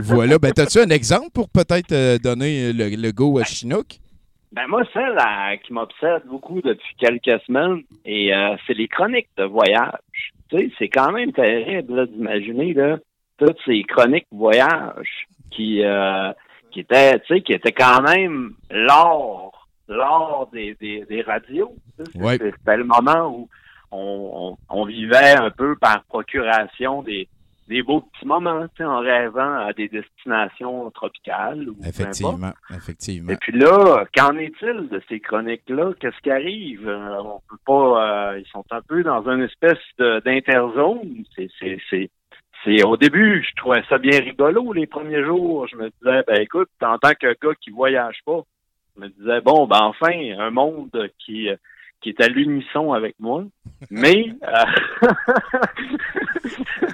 Voilà. Ben, as-tu un exemple pour peut-être euh, donner le, le go à Chinook? Ben moi, celle euh, qui m'obsède beaucoup depuis quelques semaines, et euh, c'est les chroniques de voyage. Tu sais, c'est quand même terrible d'imaginer là, toutes ces chroniques voyage qui euh, qui étaient, tu sais, qui étaient quand même l'or, l'or des, des, des radios. Ouais. C'était le moment où on, on, on vivait un peu par procuration des des beaux petits moments, tu sais, en rêvant à des destinations tropicales. Ou. Effectivement, effectivement. Et puis là, qu'en est-il de ces chroniques-là? Qu'est-ce qui arrive? Euh, on peut pas. euh, ils sont un peu dans une espèce d'interzone. C'est, c'est, c'est, c'est au début, je trouvais ça bien rigolo les premiers jours. Je me disais, ben écoute, en tant que gars qui voyage pas, je me disais bon, ben enfin, un monde qui qui est à l'unisson avec moi. Mais euh,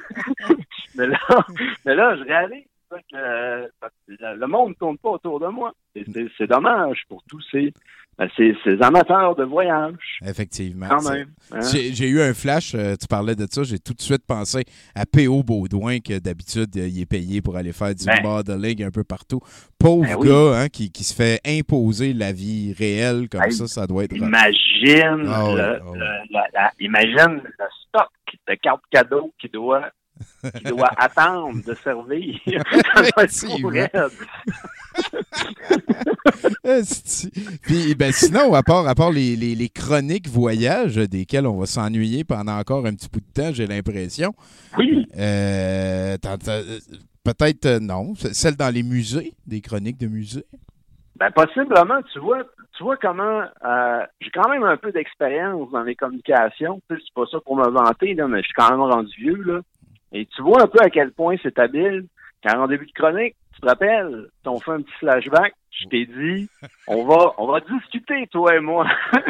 mais là, mais là, je réalise que euh, le monde ne tourne pas autour de moi. C'est dommage pour tous ces, ben, ces, ces amateurs de voyage. Effectivement. Quand C'est- même. hein. J'ai eu un flash, euh, tu parlais de ça, j'ai tout de suite pensé à P.O. Baudouin, que d'habitude, euh, il est payé pour aller faire du Ben. modeling un peu partout. Pauvre Ben oui. gars hein, qui, qui se fait imposer la vie réelle comme ça, ça doit être... Imagine, Ah le, ah le- la- la- imagine le stock de cartes cadeaux qui doit, qui doit attendre de servir. Puis ben, sinon, à part, à part les, les- les chroniques voyages desquelles on va s'ennuyer pendant encore un petit bout de temps, j'ai l'impression. Oui. Euh, t'en- Peut-être euh, non. Celle dans les musées, des chroniques de musées? Ben, possiblement, tu vois, tu vois comment euh, j'ai quand même un peu d'expérience dans les communications. Tu sais, c'est pas ça pour me vanter, là, mais je suis quand même rendu vieux, là. Et tu vois un peu à quel point c'est habile. Car en début de chronique, tu te rappelles, on fait un petit flashback, je t'ai dit, on va, on va discuter, toi et moi.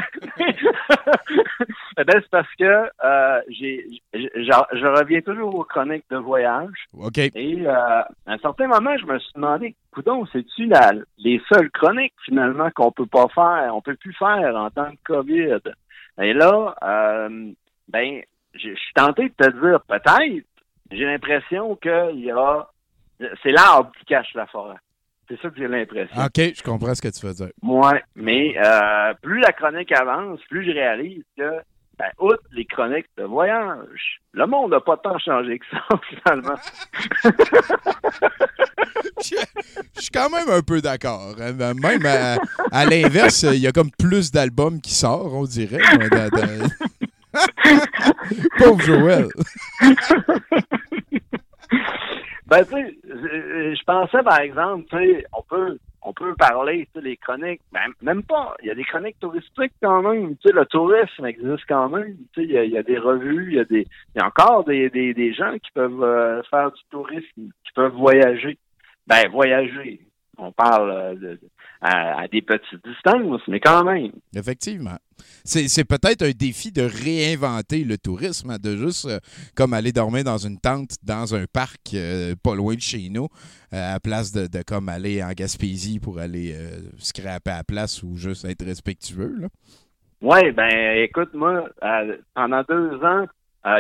Eh ben, c'est parce que euh, j'ai, je reviens toujours aux chroniques de voyage. OK. Et euh, à un certain moment, je me suis demandé, coudon, c'est-tu la, les seules chroniques finalement qu'on peut pas faire, on peut plus faire en temps de COVID? Et là, euh, ben, je suis tenté de te dire peut-être. J'ai l'impression qu'il y a, c'est l'arbre qui cache la forêt. C'est ça que j'ai l'impression. OK, je comprends ce que tu veux dire. Ouais, mais euh, plus la chronique avance, plus je réalise que, ben, outre les chroniques de voyage, le monde n'a pas tant changé que ça, finalement. Je suis quand même un peu d'accord. hein. Même à, à l'inverse, il y a comme plus d'albums qui sortent, on dirait. mais dans- dans- Pauvre Joël. Ben, tu je pensais, par exemple, tu on peut, on peut parler, tu les chroniques, même, même pas. Il y a des chroniques touristiques quand même. Tu le tourisme existe quand même. Tu il y a, des revues, il y a des, il y a encore des, des, des gens qui peuvent euh, faire du tourisme, qui peuvent voyager. Ben, voyager. On parle euh, de- à, à des petites distances, mais quand même. Effectivement. C'est peut-être un défi de réinventer le tourisme, hein, de juste euh, comme aller dormir dans une tente dans un parc euh, pas loin de chez nous, euh, à place de, de comme aller en Gaspésie pour aller scraper à la place ou juste être respectueux. Là. Ouais, ben écoute, moi, pendant deux ans,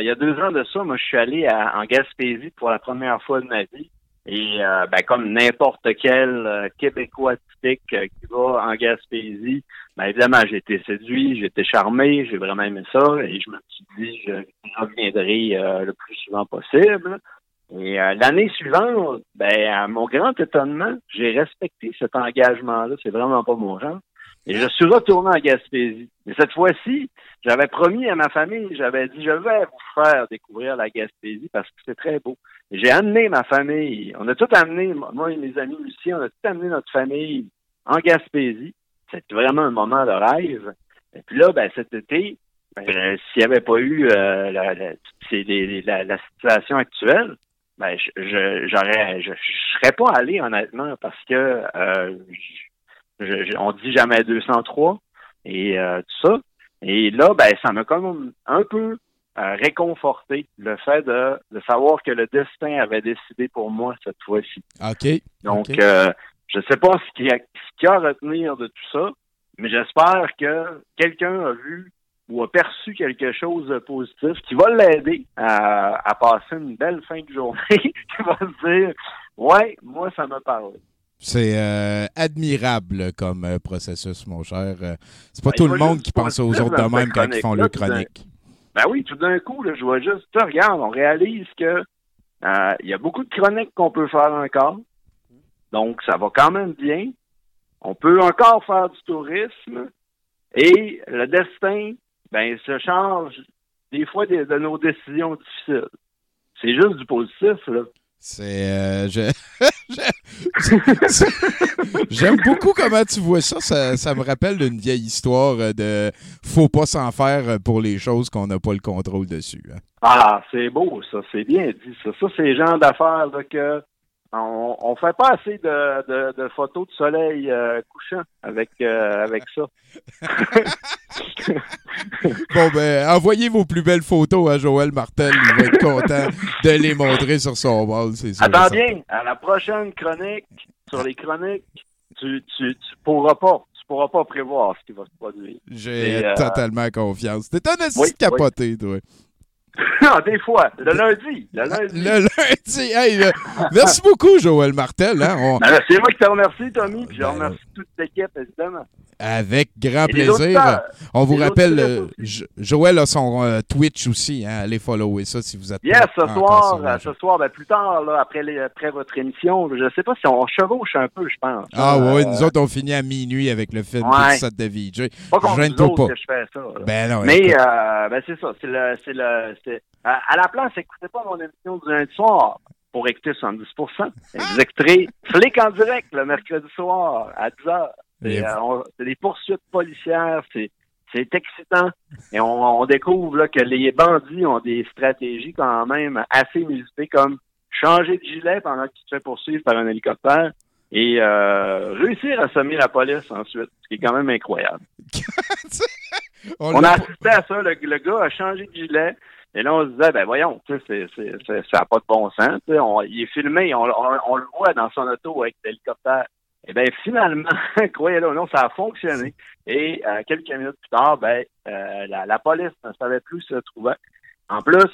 il y a deux ans de ça, moi je suis allé à- en Gaspésie pour la première fois de ma vie. Et euh, ben, comme n'importe quel euh, Québécois typique euh, qui va en Gaspésie, ben évidemment, j'ai été séduit, j'ai été charmé, j'ai vraiment aimé ça, et je me suis dit je reviendrai euh, le plus souvent possible. Et euh, l'année suivante, ben à mon grand étonnement, j'ai respecté cet engagement-là. C'est vraiment pas mon genre. Et je suis retourné en Gaspésie. Mais cette fois-ci, j'avais promis à ma famille, j'avais dit, je vais vous faire découvrir la Gaspésie parce que c'est très beau. J'ai amené ma famille. On a tout amené, moi et mes amis musiciens, on a tout amené notre famille en Gaspésie. C'était vraiment un moment de rêve. Et puis là, ben, cet été, ben, s'il n'y avait pas eu euh, la, situation actuelle, ben, je, je, je, serais pas allé honnêtement parce que euh, je- on dit jamais 203 et euh, tout ça. Et là, ben, ça m'a comme un peu euh, réconforté le fait de, de savoir que le destin avait décidé pour moi cette fois-ci. OK. Donc, euh, je sais pas ce qu'il y, a- y à retenir de tout ça, mais j'espère que quelqu'un a vu ou a perçu quelque chose de positif qui va l'aider à, à passer une belle fin de journée, qui va se dire, ouais, moi, ça m'a parlé. C'est euh, admirable comme euh, processus, mon cher. C'est pas Ben, tout le monde qui pense aux autres de même quand ils font d'un- chronique. Ben oui, tout d'un coup, là, je vois juste, regarde, on réalise que euh, il y a beaucoup de chroniques qu'on peut faire encore. Donc, ça va quand même bien. On peut encore faire du tourisme. Et le destin, ben, se change des fois de, de nos décisions difficiles. C'est juste du positif, là. C'est. euh, J'aime beaucoup comment tu vois ça. ça. me rappelle d'une vieille histoire euh, de faut pas s'en faire euh, pour les choses qu'on n'a pas le contrôle dessus. hein. Ah, c'est beau, ça. C'est bien dit, ça. Ça, c'est le genre d'affaires que on, on fait pas assez de, de, de photos de soleil euh, couchant avec, euh, avec ça. Bon, ben, envoyez vos plus belles photos à Joël Martel. Il va être content de les montrer sur son wall, c'est sûr. Attends bien, à la prochaine chronique, sur les chroniques, tu, tu, tu pourras pas. Tu pourras pas prévoir ce qui va se produire. J'ai euh, totalement confiance. T'es un assis oui, capoté, toi. Ah, des fois, le lundi. Le lundi. Le lundi. Hey, merci beaucoup, Joël Martel. hein. On- Ben c'est moi qui te remercie, Tommy, puis je remercie toute l'équipe, évidemment. Avec grand Et plaisir. On vous rappelle, euh, Jo- Joël a son euh, Twitch aussi. Hein, allez follower ça si vous êtes Yes, ce soir, sur euh, ce soir, ben, plus tard, là, après, les, après votre émission, je sais pas si on chevauche un peu, je pense. Ah Euh, oui, nous autres, on finit à minuit avec le film Ouais. De VJ. Pas contre Je autres pas. que je fais ça. Ben non, Mais ben c'est ça, c'est le, c'est le, c'est à, la place, écoutez pas mon émission du lundi soir pour écouter 70%. Vous écouterez Flic en direct le mercredi soir à 10h. Mais- C'est, euh, c'est des poursuites policières, c'est excitant. Et on, on découvre là, que les bandits ont des stratégies quand même assez musclées, comme changer de gilet pendant que tu te fais poursuivre par un hélicoptère et euh, réussir à semer la police ensuite, ce qui est quand même incroyable. On a assisté à ça. Le, le gars a changé de gilet. Et là, on se disait, ben voyons, ça n'a pas de bon sens. On- il est filmé, on, on, on le voit dans son auto avec l'hélicoptère. Et bien, finalement, croyez-le ou non, ça a fonctionné. Et euh, quelques minutes plus tard, ben, euh, la, la police ne savait plus où se trouvait. En plus,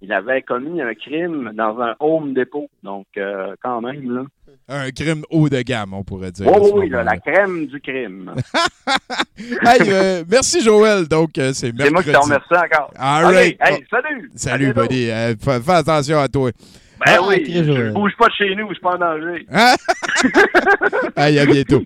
il avait commis un crime dans un home depot. Donc, euh, quand même, là. Un crime haut de gamme, on pourrait dire. Ce oui, là, la crème du crime. Hey, euh, merci, Joël. Donc, c'est C'est moi qui te mercredi. remercie encore. All OK, right. hey, salut! Salut, À bientôt. buddy. Fais attention à toi. Ben Ah, oui, je Joël. bouge pas de chez nous, je suis pas en danger. Hein? Hey, à bientôt.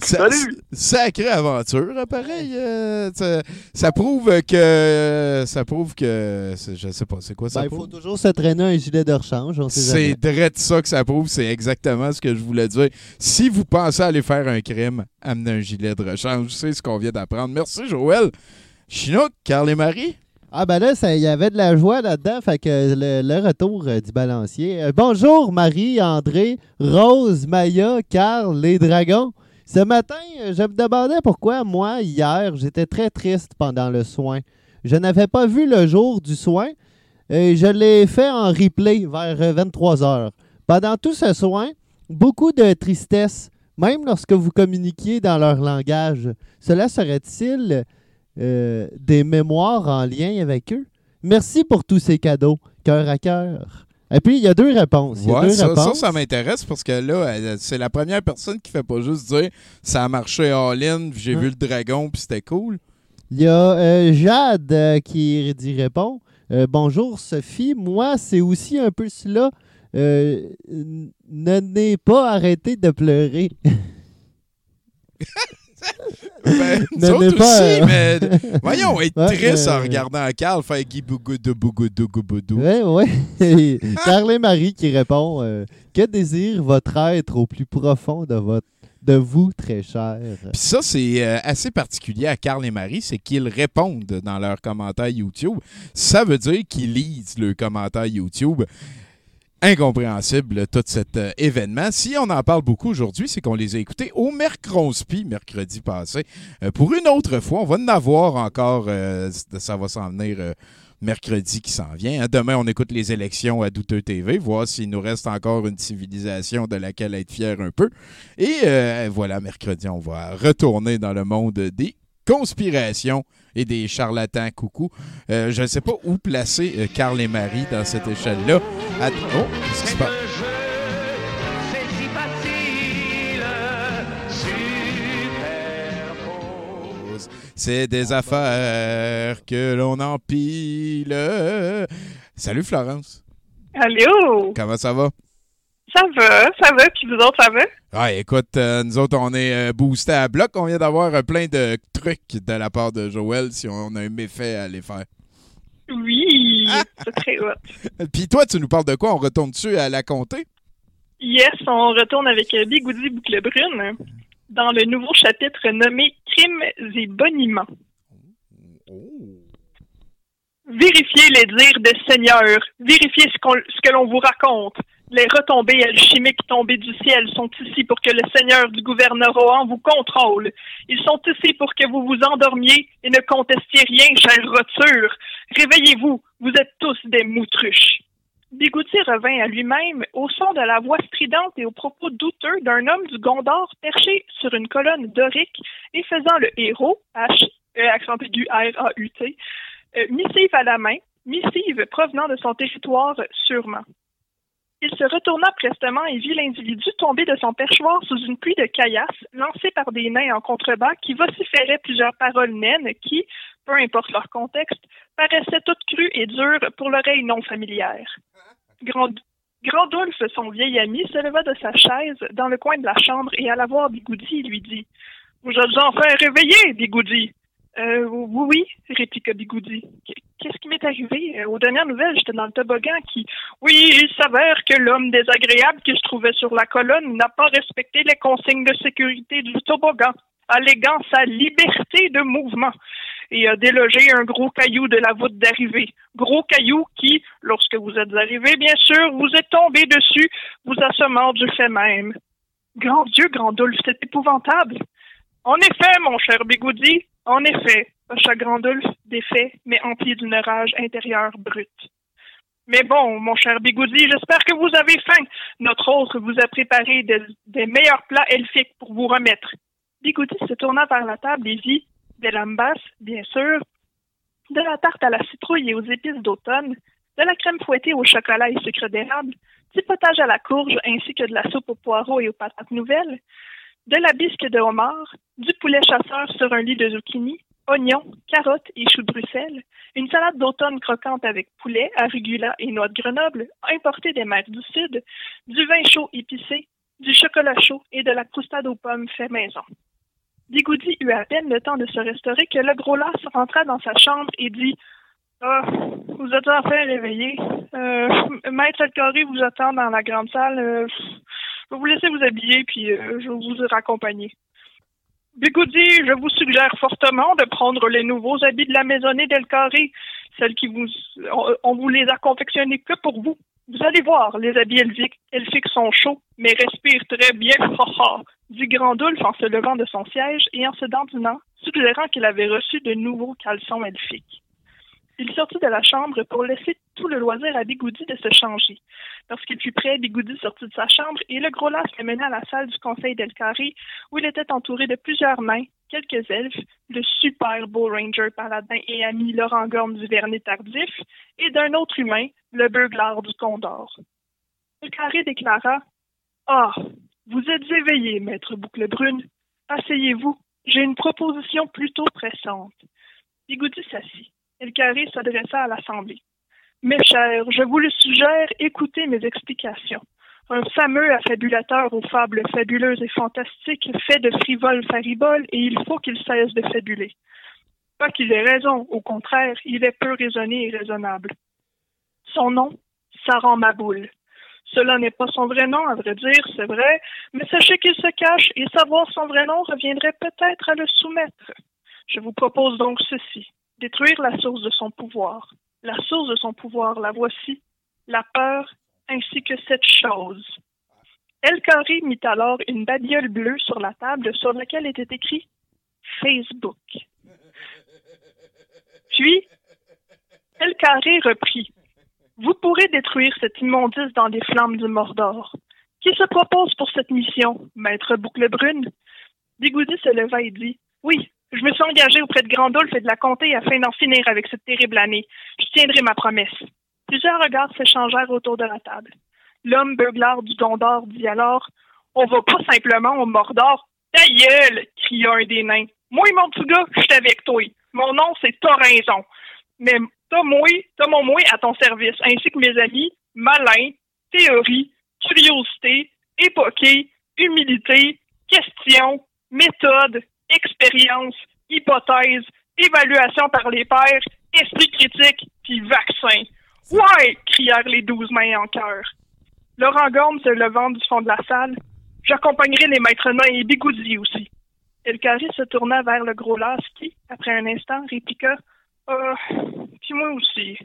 Sa- Sacrée aventure, hein, pareil. euh, ça, ça prouve que. Ça prouve que. Je sais pas, c'est quoi ça Ben, il faut toujours se traîner un gilet de rechange, on sait C'est direct ça que ça prouve, c'est exactement ce que je voulais dire. Si vous pensez aller faire un crime, amenez un gilet de rechange. C'est ce qu'on vient d'apprendre. Merci, Joël. Chinook, Carl et Marie? Ah ben là, il y avait de la joie là-dedans, fait le retour euh, du balancier. Euh, bonjour Marie, André, Rose, Maya, Carl, les dragons. Ce matin, euh, je me demandais pourquoi moi, hier, j'étais très triste pendant le soin. Je n'avais pas vu le jour du soin et je l'ai fait en replay vers 23 heures. Pendant tout ce soin, beaucoup de tristesse, même lorsque vous communiquiez dans leur langage. Cela serait-il euh, des mémoires en lien avec eux? Merci pour tous ces cadeaux, cœur à cœur. Et puis, il y a deux réponses. Il y a Ouais, deux ça, ça, réponses. ça m'intéresse parce que là, elle- c'est la première personne qui fait pas juste dire ça a marché all-in, j'ai Ouais. vu le dragon, puis c'était cool. Il y a euh, Jade euh, qui dit répond. Euh, bonjour Sophie, moi c'est aussi un peu cela. Euh, ne n'ai pas arrêté de pleurer. Ben, Ne autres pas, aussi, euh, mais voyons, être Ouais, triste en euh, regardant Carl faire Guy Bougoudou Bougoudou Bougoudou. Oui, oui. Carl et Marie qui répond euh, Que désire votre être au plus profond de, votre, de vous, très cher Puis ça, c'est euh, assez particulier à Carl et Marie, c'est qu'ils répondent dans leurs commentaires YouTube. Ça veut dire qu'ils lisent le commentaire YouTube. Incompréhensible, tout cet euh, événement. Si on en parle beaucoup aujourd'hui, c'est qu'on les a écoutés au Mercronspi, mercredi passé. Euh, pour une autre fois, on va en avoir encore, euh, ça va s'en venir mercredi qui s'en vient. hein. Demain, on écoute les élections à Douteux TV, voir s'il nous reste encore une civilisation de laquelle être fier un peu. Et voilà, mercredi, on va retourner dans le monde des conspirations et des charlatans coucou. Euh, je ne sais pas où placer euh, Carl et Marie dans cette échelle-là. Att- oh, qu'est-ce qui se passe? C'est des affaires que l'on empile. Salut Florence. Allô? Comment ça va? Ça va, ça va, puis vous autres, ça va? Ah, écoute, euh, nous autres, on est euh, boostés à bloc. On vient d'avoir euh, plein de trucs de la part de Joël si on a un méfait à les faire. Oui, c'est très hot. Puis toi, tu nous parles de quoi? On retourne dessus à la comté? Yes, on retourne avec Bigoudi Boucle Brune dans le nouveau chapitre nommé Crimes et boniments. Vérifiez les dires des seigneurs. Vérifiez ce que l'on vous raconte. Les retombées alchimiques tombées du ciel sont ici pour que le seigneur du gouvernorat vous contrôle. Ils sont ici pour que vous vous endormiez et ne contestiez rien, chère roture. Réveillez-vous, vous êtes tous des moutruches. Bigouti revint à lui-même au son de la voix stridente et aux propos douteux d'un homme du Gondor perché sur une colonne dorique et faisant le héros, H, euh, accent aigu R-A-U-T, euh, missive à la main, missive provenant de son territoire sûrement. Il se retourna prestement et vit l'individu tomber de son perchoir sous une pluie de caillasses lancée par des nains en contrebas qui vociféraient plusieurs paroles naines qui, peu importe leur contexte, paraissaient toutes crues et dures pour l'oreille non familière. Grand, Grandulf, son vieil ami, se leva de sa chaise dans le coin de la chambre et alla voir Bigoudi et lui dit Vous êtes enfin réveillé, Bigoudi euh, Oui, répliqua Bigoudi. Qu'est-ce qui m'est arrivé? Euh, Aux dernières nouvelles, j'étais dans le toboggan qui. Oui, il s'avère que l'homme désagréable qui se trouvait sur la colonne n'a pas respecté les consignes de sécurité du toboggan, alléguant sa liberté de mouvement et a délogé un gros caillou de la voûte d'arrivée. Gros caillou qui, lorsque vous êtes arrivé, bien sûr, vous est tombé dessus, vous assommant du fait même. Grand Dieu, Grandulf, c'est épouvantable. En effet, mon cher Bigoudi, en effet, hocha Grandulf, défait, mais empli d'une rage intérieure brute. Mais bon, mon cher Bigoudi, j'espère que vous avez faim. Notre autre vous a préparé des, des meilleurs plats elfiques pour vous remettre. Bigoudi se tourna vers la table et vit des lambas, bien sûr, de la tarte à la citrouille et aux épices d'automne, de la crème fouettée au chocolat et sucre d'érable, du potage à la courge ainsi que de la soupe aux poireaux et aux patates nouvelles, de la bisque de homard, du poulet chasseur sur un lit de zucchini, oignons, carottes et choux de Bruxelles, une salade d'automne croquante avec poulet, arugula et noix de Grenoble, importée des mers du Sud, du vin chaud épicé, du chocolat chaud et de la croustade aux pommes fait maison. Bigoudi eut à peine le temps de se restaurer que le gros las rentra dans sa chambre et dit Ah, vous êtes enfin réveillé. Euh, Maître Elcari vous attend dans la grande salle. Euh, je vais vous laisser vous habiller, puis euh, je vais vous raccompagner. Bigoudi, je vous suggère fortement de prendre les nouveaux habits de la maisonnée d'Elcari, celles qui vous. On, vous les a confectionnés que pour vous. Vous allez voir, les habits elfiques, elfiques sont chauds, mais respirent très bien, dit Grandulf en se levant de son siège et en se dandinant, suggérant qu'il avait reçu de nouveaux caleçons elfiques. Il sortit de la chambre pour laisser tout le loisir à Bigoudi de se changer. Lorsqu'il fut prêt, Bigoudi sortit de sa chambre et le gros las le mena à la salle du conseil d'Elcari, où il était entouré de plusieurs nains, quelques elfes, le super beau ranger paladin et ami Laurent Gorme du Vernet tardif, et d'un autre humain, le beuglard du Condor. Elcari déclara Ah, vous êtes éveillé, maître Bouclebrune. Asseyez-vous. J'ai une proposition plutôt pressante. Bigoudi s'assit. Elcari s'adressa à l'Assemblée. Mes chers, je vous le suggère, écoutez mes explications. Un fameux affabulateur aux fables fabuleuses et fantastiques fait de frivoles fariboles et il faut qu'il cesse de fabuler. Pas qu'il ait raison, au contraire, il est peu raisonné et raisonnable. Son nom, ça rend ma boule. Cela n'est pas son vrai nom, à vrai dire, c'est vrai, mais sachez qu'il se cache et savoir son vrai nom reviendrait peut-être à le soumettre. Je vous propose donc ceci détruire la source de son pouvoir. La source de son pouvoir, la voici, la peur ainsi que cette chose. Elcari mit alors une babiole bleue sur la table sur laquelle était écrit Facebook. Puis, Elcari reprit Vous pourrez détruire cette immondice dans les flammes du Mordor. Qui se propose pour cette mission, maître Bouclebrune? Bigoudi se leva et dit Oui, je me suis engagé auprès de Grandolphe et de la comté afin d'en finir avec cette terrible année. Je tiendrai ma promesse. Plusieurs regards s'échangèrent autour de la table. L'homme beuglard du Gondor dit alors On va pas simplement au Mordor. Ta gueule cria un des nains. Moi, mon petit gars, je suis avec toi. Mon nom, c'est Toraison. Mais t'as moi, mon moi à ton service, ainsi que mes amis, malin, théorie, curiosité, époquée, humilité, question, méthode, expérience, hypothèse, évaluation par les pairs, esprit critique, puis vaccin. Ouais! crièrent les douze mains en chœur. Laurent Gorme se levant du fond de la salle. J'accompagnerai les maîtres nains et Bigoudi aussi. Elcari se tourna vers le gros las qui, après un instant, répliqua Euh, puis moi aussi.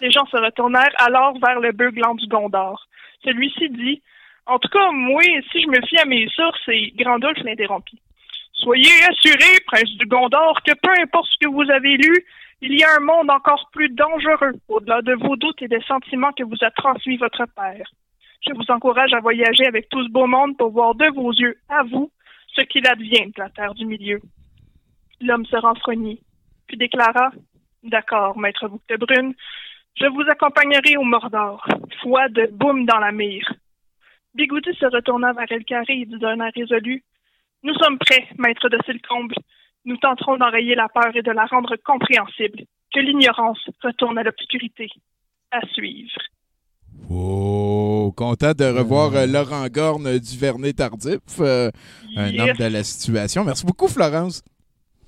Les gens se retournèrent alors vers le beuglant du Gondor. Celui-ci dit En tout cas, moi, si je me fie à mes sources, et Grandolphe l'interrompit. Soyez assurés, prince du Gondor, que peu importe ce que vous avez lu, il y a un monde encore plus dangereux, au-delà de vos doutes et des sentiments que vous a transmis votre père. Je vous encourage à voyager avec tout ce beau monde pour voir de vos yeux, à vous, ce qu'il advient de la terre du milieu. L'homme se renfrognit, puis déclara D'accord, maître Bouclebrune, je vous accompagnerai au Mordor. Foi de boum dans la mire. Bigoudi se retourna vers Elcaré et dit d'un air résolu Nous sommes prêts, maître de Silcombe. Nous tenterons d'enrayer la peur et de la rendre compréhensible. Que l'ignorance retourne à l'obscurité. À suivre. Oh, content de revoir euh, Laurent Gorne du Vernet Tardif, euh, un homme de la situation. Merci beaucoup, Florence.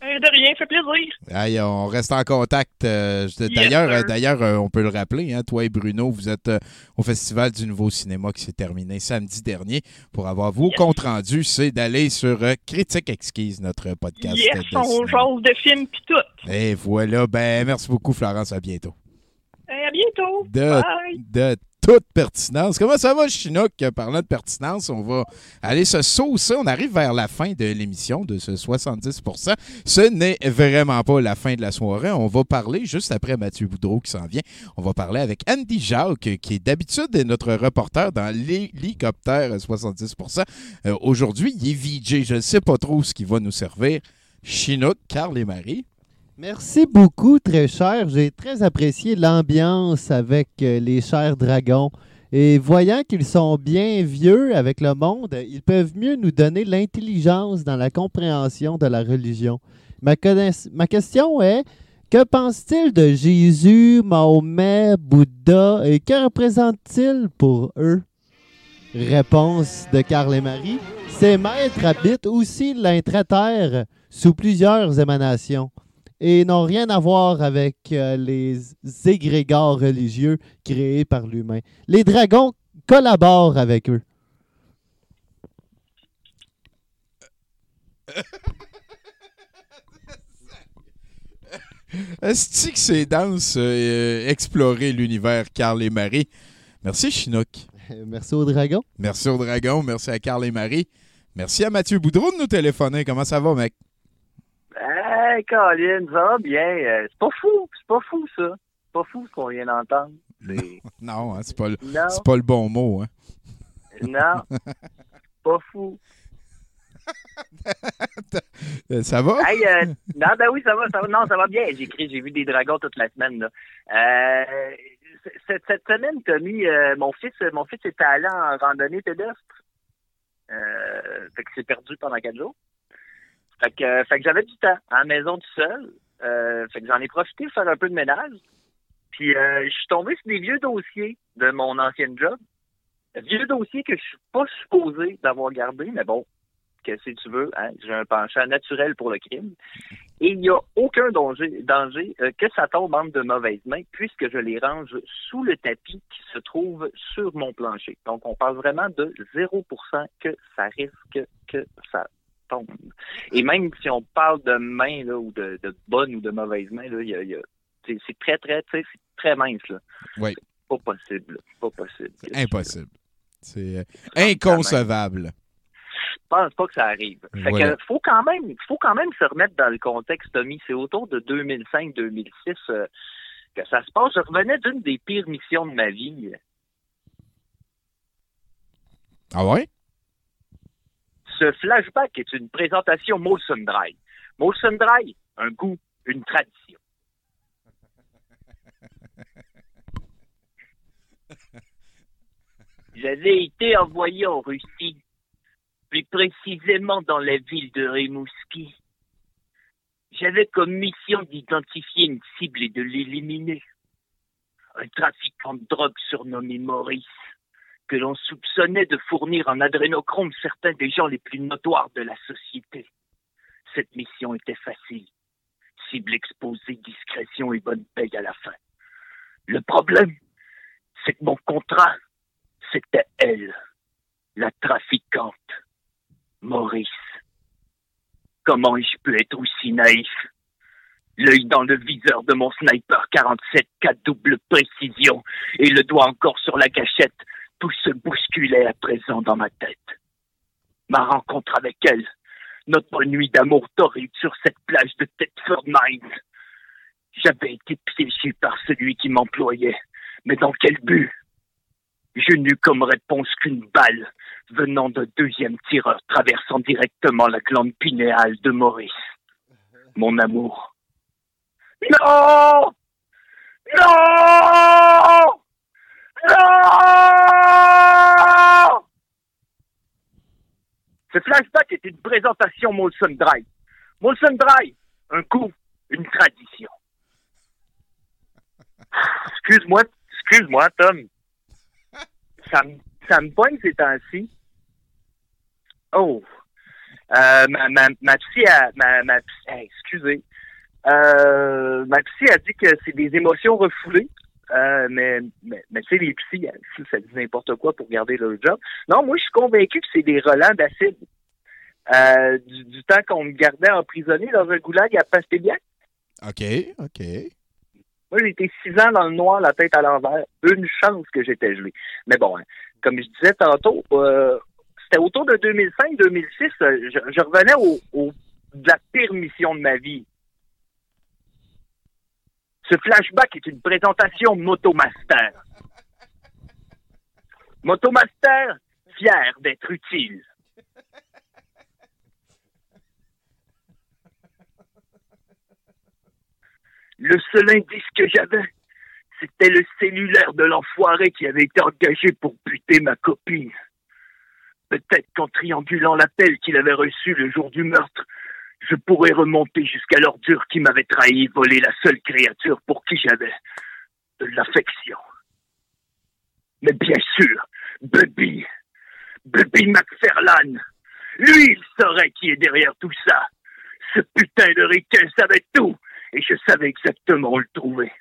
Euh, de rien, fait plaisir. Aïe, on reste en contact. euh, Yes, D'ailleurs, euh, d'ailleurs, euh, on peut le rappeler, hein, toi et Bruno, vous êtes euh, au Festival du Nouveau Cinéma qui s'est terminé samedi dernier. Pour avoir vos comptes rendus, c'est d'aller sur Critique Exquise, notre podcast. Yes, de on jase de films pis tout. Et voilà, ben merci beaucoup, Florence. À bientôt. Euh, à bientôt. de, Bye. de toute pertinence. Comment ça va, Chinook? Parlant de pertinence, on va aller se saucer. On arrive vers la fin de l'émission de ce 70% Ce n'est vraiment pas la fin de la soirée. On va parler, juste après Mathieu Boudreau qui s'en vient, on va parler avec Andy Jacques, qui est d'habitude notre reporter dans l'hélicoptère 70% Euh, Aujourd'hui, il est VJ. Je ne sais pas trop ce qui va nous servir. Chinook, Carl et Marie. Merci beaucoup, très cher. J'ai très apprécié l'ambiance avec euh, les chers dragons. Et voyant qu'ils sont bien vieux avec le monde, ils peuvent mieux nous donner l'intelligence dans la compréhension de la religion. Ma, question est, que pense-t-il de Jésus, Mahomet, Bouddha et que représente-t-il pour eux? Réponse de Carl et Marie. Ces maîtres habitent aussi l'intraterre sous plusieurs émanations et n'ont rien à voir avec euh, les égrégores religieux créés par l'humain. Les dragons collaborent avec eux. Est-ce que c'est dense euh, explorer l'univers Carl et Marie? Merci, Chinook. Merci au dragon. Merci au dragon. Merci à Carl et Marie. Merci à Mathieu Boudreau de nous téléphoner. Comment ça va, mec? Hey, Colin, ça va bien? Euh, c'est pas fou, c'est pas fou, ça. C'est pas fou ce qu'on vient d'entendre. C'est- Non, hein, c'est pas, le- c'est pas le bon mot. Hein? Non, pas fou. Euh, ça va? Hey, euh, non, ben oui, ça va, ça va. Non, ça va bien. J'ai écrit, j'ai vu des dragons toute la semaine. Là. Euh, cette, cette semaine, Tommy, euh, mon fils, mon fils était allé en randonnée pédestre. Euh, fait que c'est perdu pendant quatre jours. Fait que, euh, fait que j'avais du temps à la maison tout seul. Euh, fait que j'en ai profité pour faire un peu de ménage. Puis euh, je suis tombé sur des vieux dossiers de mon ancien job. Vieux dossiers que je suis pas supposé d'avoir gardé, mais bon, que si tu veux, hein, j'ai un penchant naturel pour le crime. Et il n'y a aucun danger, danger euh, que ça tombe entre de mauvaises mains, puisque je les range sous le tapis qui se trouve sur mon plancher. Donc, on parle vraiment de 0% que ça risque que ça Et même si on parle de mains, là, ou de, de bonnes ou de là, y a- y a- c'est très, très, c'est très mince, là. Oui. Pas possible, pas possible. Impossible. C'est euh, inconcevable. Je pense pas que ça arrive. Fait Voilà. que faut quand même, faut quand même se remettre dans le contexte, Tommy. C'est autour de 2005-2006 euh, que ça se passe. Je revenais d'une des pires missions de ma vie. Ah ouais? Ce flashback est une présentation Molson Dry. Molson Dry, un goût, une tradition. J'avais été envoyé en Russie, plus précisément dans la ville de Rimouski. J'avais comme mission d'identifier une cible et de l'éliminer. Un trafiquant de drogue surnommé Maurice, que l'on soupçonnait de fournir en adrénochrome certains des gens les plus notoires de la société. Cette mission était facile. Cible exposée, discrétion et bonne paye à la fin. Le problème, c'est que mon contrat, c'était elle, la trafiquante, Maurice. Comment ai-je pu être aussi naïf? L'œil dans le viseur de mon sniper 47 4 double précision et le doigt encore sur la gâchette, tout se bousculait à présent dans ma tête. Ma rencontre avec elle, notre nuit d'amour torride sur cette plage de Thetford Mines. J'avais été piégé par celui qui m'employait, mais dans quel but? Je n'eus comme réponse qu'une balle venant d'un deuxième tireur traversant directement la glande pinéale de Maurice. Mon amour. Non Non Non Ce flashback est une présentation Molson Dry. Molson Dry, un coup, une tradition. Excuse-moi, excuse-moi, Tom. Ça me, ça me poigne ces temps-ci. Oh. Euh, ma, ma, ma psy a, ma, excusez. Euh, ma psy a dit que c'est des émotions refoulées. Euh, mais, mais, mais tu sais, les psys, hein, ça dit n'importe quoi pour garder leur job. Non, moi, je suis convaincu que c'est des relents d'acide. Euh, du, du temps qu'on me gardait emprisonné dans un goulag à Pastébiac. OK, OK. Moi, j'ai été six ans dans le noir, la tête à l'envers. Une chance que j'étais gelé. Mais bon, hein, comme je disais tantôt, euh, c'était autour de 2005-2006. euh, je, je revenais au, au- de la pire mission de ma vie. Ce flashback est une présentation Motomaster. Motomaster, fier d'être utile. Le seul indice que j'avais, c'était le cellulaire de l'enfoiré qui avait été engagé pour buter ma copine. Peut-être qu'en triangulant l'appel qu'il avait reçu le jour du meurtre, je pourrais remonter jusqu'à l'ordure qui m'avait trahi volé la seule créature pour qui j'avais de l'affection. Mais bien sûr, Bubby, Bobby McFerlan. Lui, il saurait qui est derrière tout ça. Ce putain de Riquet savait tout, et je savais exactement où le trouver.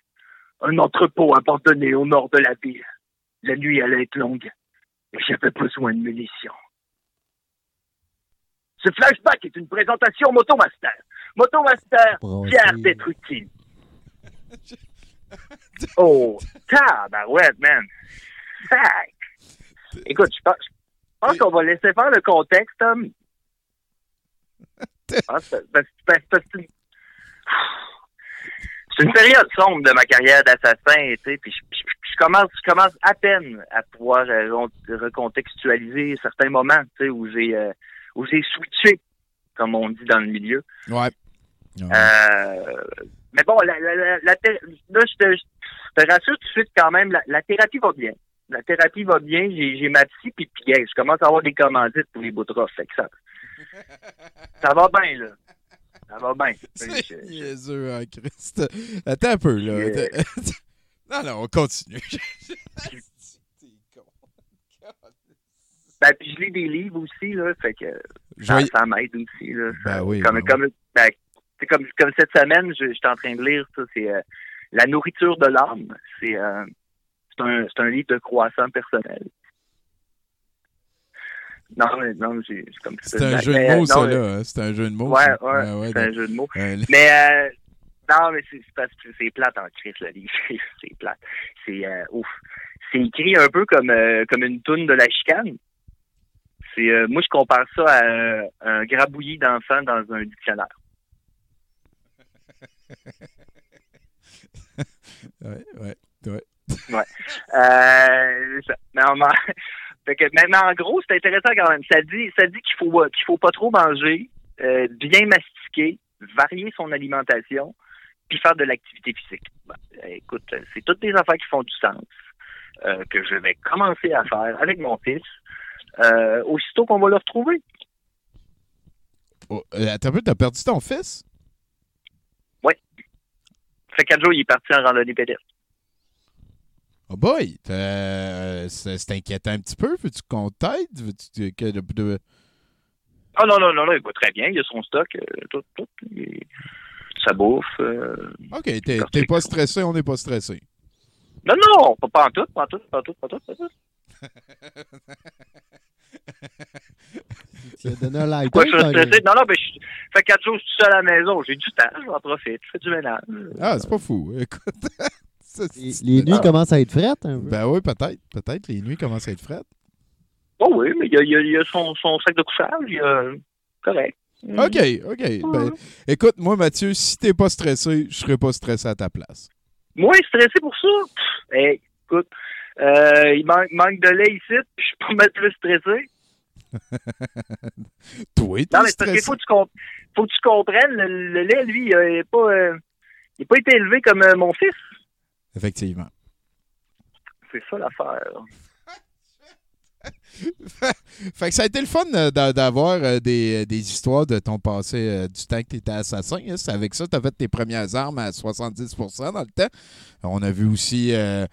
Un entrepôt abandonné au nord de la ville. La nuit allait être longue, et j'avais besoin de munitions. Ce flashback est une présentation Motomaster. Motomaster, fier d'être utile. Oh, tabarouette, man. Sac. Écoute, je pense, qu'on va laisser faire le contexte, Tom. Ah, c'est- C'est une période sombre de ma carrière d'assassin, tu sais, puis je, je- je commence, je commence à peine à pouvoir euh, re- recontextualiser certains moments, tu sais, où j'ai, euh, où j'ai switché, comme on dit dans le milieu. Ouais. Euh, mais bon, la, là, je te, je te rassure tout de suite quand même, la, thérapie va bien. La thérapie va bien, j'ai, ma psy, puis, puis hey, je commence à avoir des commandites pour les rough, fait que ça, ça va bien, là. Ça va bien. C'est niaiseux, hein, Christ. Attends un peu, là. Yeah. non, non, on continue. Ben, puis je lis des livres aussi, là, fait que ça, Joyeux- ça m'aide aussi, là. Ça- Ben oui, comme, ben comme, ben, c'est comme, comme cette semaine, je, j'étais en train de lire ça, c'est euh, La nourriture de l'âme. C'est, euh, c'est un, c'est un livre de croissant personnel. Non, mais non, j'ai c'est comme C'est un mais- jeu de mais, mots, ça, là. hein? C'est un jeu de mots. Ouais, ça. ouais, c'est un jeu de mots. Euh, Mais euh, non, mais c'est parce que c'est plate en crise, le livre. c'est plate. C'est euh, ouf. C'est écrit un peu comme euh, comme une toune de la chicane. C'est euh, moi je compare ça à un, un grabouillis d'enfants dans un dictionnaire. ouais, ouais, ouais. Ouais. Euh, ça- mais, en, fait que, mais, mais en gros, c'est intéressant quand même. Ça dit, ça dit qu'il faut qu'il faut pas trop manger, euh, bien mastiquer, varier son alimentation, puis faire de l'activité physique. Euh, écoute, euh, c'est toutes des affaires qui font du sens euh, que je vais commencer à faire avec mon fils euh, aussitôt qu'on va le retrouver. Oh, euh, peu, t'as perdu ton fils? Ouais. Ça fait quatre jours, il est parti en randonnée pédestre. Oh boy! euh, c'est inquiétant un petit peu. Veux-tu qu'on t'aide? Veux-tu que de- de- Ah non, non, non, non, il va très bien. Il a son stock, euh, tout, tout. Il- sa bouffe. euh, OK, t'es pas stressé, on n'est pas stressé. Non, non, pas en tout, pas en tout, pas en tout, pas en tout, pas en tout. Tu as donné un like. Pourquoi je suis stressé? Non, non, mais je ça fait quatre jours suis seul à la maison. J'ai du temps, je vais en profiter. Je fais du ménage. Ah, c'est pas fou. Écoute. Ça, Les, nuits commencent à être frettes un peu. Ben oui, peut-être. Peut-être. Les nuits commencent à être frettes. Oh oui, mais il y a, il y a- il y a son, son sac de couchage. Il y a... Correct. OK, OK. Ben, écoute, moi, Mathieu, si t'es pas stressé, je serais pas stressé à ta place. Moi, stressé pour ça? Pff, hey, écoute, euh, il manque, manque de lait ici, puis je peux mettre plus stressé. Toi, Non, mais parce qu'il faut que tu, comp- faut que tu comprennes, le, le lait, lui, il n'est pas, euh, il a pas été élevé comme euh, mon fils. Effectivement. C'est ça l'affaire. Fait que ça a été le fun euh, d'a- d'avoir euh, des, des histoires de ton passé euh, du temps que tu étais assassin. hein. C'est avec ça que tu as fait tes premières armes à 70% dans le temps. On a vu aussi euh, euh,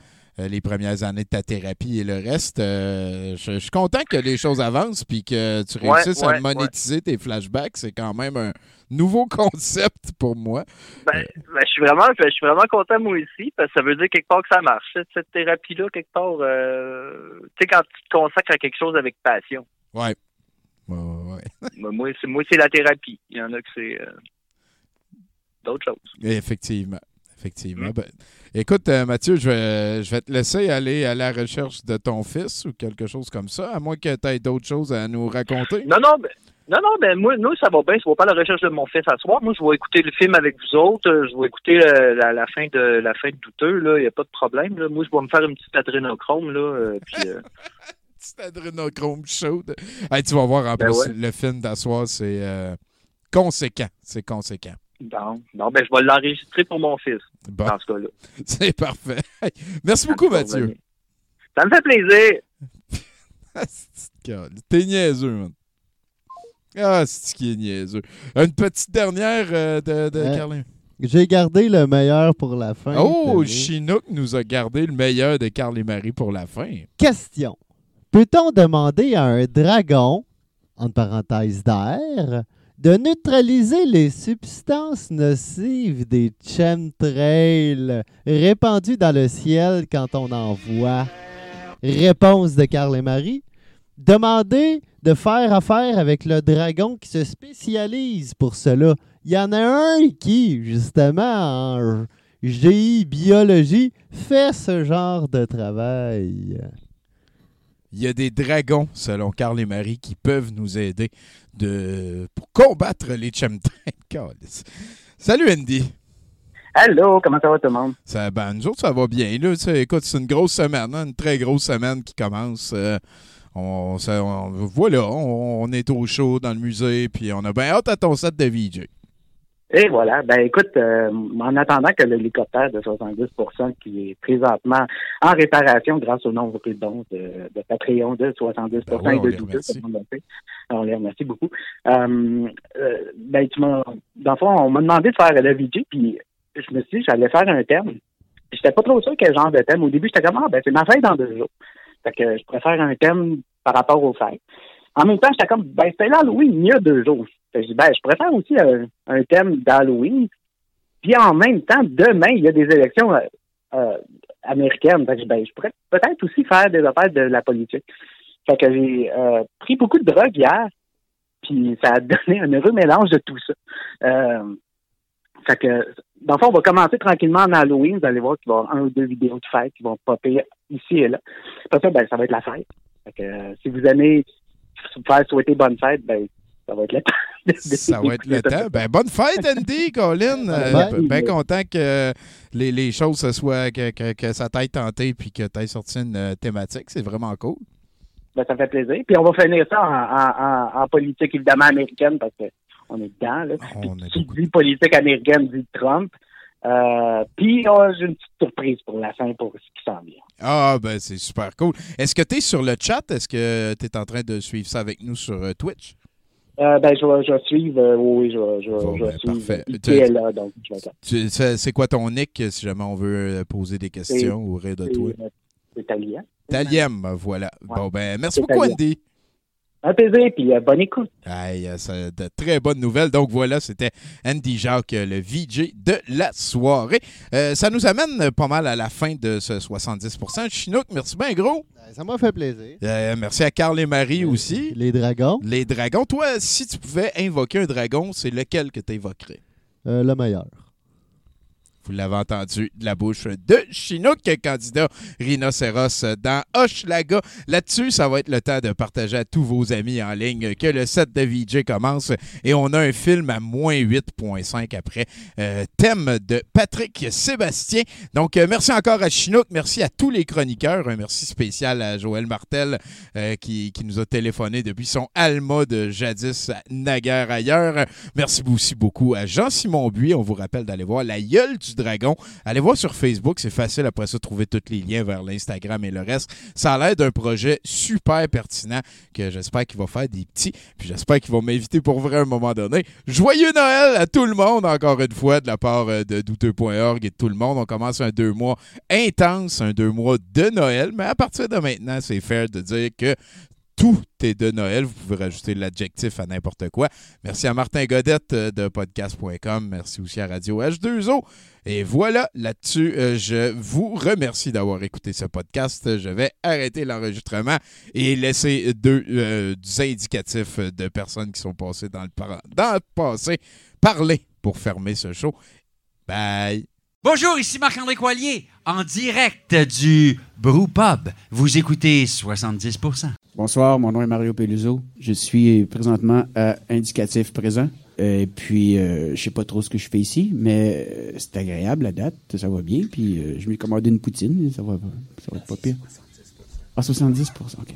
les premières années de ta thérapie et le reste. Euh, je, je suis content que les choses avancent puis que tu réussisses ouais, à monétiser tes flashbacks. C'est quand même un nouveau concept pour moi. Ben, ben, je suis vraiment, je suis vraiment content moi aussi, parce que ça veut dire quelque part que ça marche. Cette, thérapie-là, quelque part, euh, tu sais, quand tu te consacres à quelque chose avec passion. Ouais. Ben, moi, c'est, la thérapie. Il y en a que c'est euh, d'autres choses. Effectivement. Effectivement. Ben, écoute, euh, Mathieu, je vais, je vais te laisser aller à la recherche de ton fils ou quelque chose comme ça, à moins que tu aies d'autres choses à nous raconter. Non, non, ben, non, non, ben, moi, nous, ça va bien. Je vais pas à la recherche de mon fils à soir. Moi, je vais écouter le film avec vous autres. Je vais écouter euh, la, la fin de la fin de douteux, là. Il n'y a pas de problème, là. Moi, je vais me faire une petite adrénochrome, là. euh, puis, Petite adrénochrome chaude. Hey, tu vas voir, en Ben plus, ouais. le film d'asseoir, c'est conséquent. C'est conséquent. Bon, non, ben, je vais l'enregistrer pour mon fils, Bon. dans ce cas-là. C'est parfait. Merci beaucoup, Mathieu. Ça me fait plaisir. T'es niaiseux, man. Ah, c'est qui est niaiseux. Une petite dernière euh, de, de Euh, Carlin. J'ai gardé le meilleur pour la fin. Oh. Chinook nous a gardé le meilleur de Carl et Marie pour la fin. Question. Peut-on demander à un dragon, entre parenthèses d'air, de neutraliser les substances nocives des chemtrails répandues dans le ciel quand on en voit? Réponse de Carl et Marie. Demandez de faire affaire avec le dragon qui se spécialise pour cela. Il y en a un qui, justement, en GI biologie, fait ce genre de travail. Il y a des dragons, selon Carl et Marie, qui peuvent nous aider de, pour combattre les chemtrails. Salut Andy. Allô, comment ça va tout le monde? Ça, ben, nous autres, ça va bien. Là, écoute, c'est une grosse semaine, hein, une très grosse semaine qui commence. Euh, on, ça- on- voilà, on, on est au show dans le musée, puis on a bien hâte à ton set de VJ. Et voilà. Ben écoute, euh, en attendant que l'hélicoptère de 70% qui est présentement en réparation grâce au nombre de dons de, de Patreon de 70 Ben ouais, et de les 12 remercie. comme on fait. On les remercie beaucoup. Euh, euh, ben, tu m'as, dans le fond, on m'a demandé de faire le VJ, puis je me suis dit, j'allais faire un thème. J'étais pas trop sûr quel genre de thème. Au début, j'étais comme, ah, ben, c'est ma fête dans deux jours. Fait que je préfère un thème par rapport aux fêtes. En même temps, j'étais comme, ben, c'était l'Halloween il y a deux jours. Je dis, ben, je préfère aussi un, un thème d'Halloween. Puis en même temps, demain, il y a des élections euh, euh, américaines. Ben, je pourrais peut-être aussi faire des affaires de la politique. Fait que j'ai euh, pris beaucoup de drogue hier, puis ça a donné un heureux mélange de tout ça. Euh, fait que, dans le fond, on va commencer tranquillement en Halloween. Vous allez voir qu'il va y avoir un ou deux vidéos de fête qui vont popper ici et là. Après ça, ben, ça va être la fête. Fait que, euh, si vous aimez vous faire souhaiter bonne fête, ben, ça va être le temps. Ça va être le temps. Ben, bonne fête, Andy, Colin. Euh, Bien fête. content que les, les choses se soient, que, que, que ça t'aille tenté puis que tu aies sorti une euh, thématique. C'est vraiment cool. Ben, ça fait plaisir. Puis on va finir ça en, en- en- en politique, évidemment, américaine, parce que on est dedans. Là. Puis qui dit politique américaine dit Trump. Euh, puis euh, j'ai une petite surprise pour la fin pour ce qui s'en vient. Ah, ben, c'est super cool. Est-ce que tu es sur le chat? Est-ce que tu es en train de suivre ça avec nous sur euh, Twitch? Euh, ben, je vais, je vais suivre, euh, oui, je vais, je vais, Bon, je vais ben, suivre. donc je. Tu- C'est quoi ton nick si jamais on veut euh, poser des questions ou rire de toi? C'est Talien. Taliem, voilà. Bon, ben, merci beaucoup. Andy. Un plaisir, puis euh, bonne écoute. Aïe, c'est de très bonnes nouvelles. Donc voilà, c'était Andy Jacques, le VJ de la soirée. Euh, ça nous amène pas mal à la fin de ce 70% Chinook, merci bien gros. Ça m'a fait plaisir. Euh, merci à Carl et Marie aussi. Les dragons. Les dragons. Toi, si tu pouvais invoquer un dragon, c'est lequel que tu évoquerais? Euh, le meilleur. Vous l'avez entendu de la bouche de Chinook, candidat rhinocéros dans Hochelaga. Là-dessus, ça va être le temps de partager à tous vos amis en ligne que le set de VJ commence et on a un film à moins 8.5 après. Euh, thème de Patrick Sébastien. Donc, euh, merci encore à Chinook. Merci à tous les chroniqueurs. Un merci spécial à Joël Martel euh, qui, qui nous a téléphoné depuis son Alma de jadis naguère ailleurs. Merci aussi beaucoup à Jean-Simon Buis. On vous rappelle d'aller voir La gueule du dragon. Allez voir sur Facebook, c'est facile après ça trouver tous les liens vers l'Instagram et le reste. Ça a l'air d'un projet super pertinent que j'espère qu'il va faire des petits, puis j'espère qu'il va m'inviter pour vrai à un moment donné. Joyeux Noël à tout le monde, encore une fois, de la part euh, de douteux.org et de tout le monde. On commence un deux mois intense, un deux mois de Noël, mais à partir de maintenant, c'est fair de dire que tout est de Noël. Vous pouvez rajouter l'adjectif à n'importe quoi. Merci à Martin Godette euh, de podcast.com. Merci aussi à Radio H2O. Et voilà, là-dessus, euh, je vous remercie d'avoir écouté ce podcast. Je vais arrêter l'enregistrement et laisser deux euh, indicatifs de personnes qui sont passées dans le, par- dans le passé parler pour fermer ce show. Bye. Bonjour, ici Marc-André Coilier, en direct du Brew Pub. Vous écoutez 70%. Bonsoir, mon nom est Mario Peluso. Je suis présentement à Indicatif Présent. Et puis, euh, je sais pas trop ce que je fais ici, mais euh, c'est agréable à date, ça va bien. Puis, euh, je m'ai commandé une poutine, ça va, ça va pas pire. Ah, 70 OK.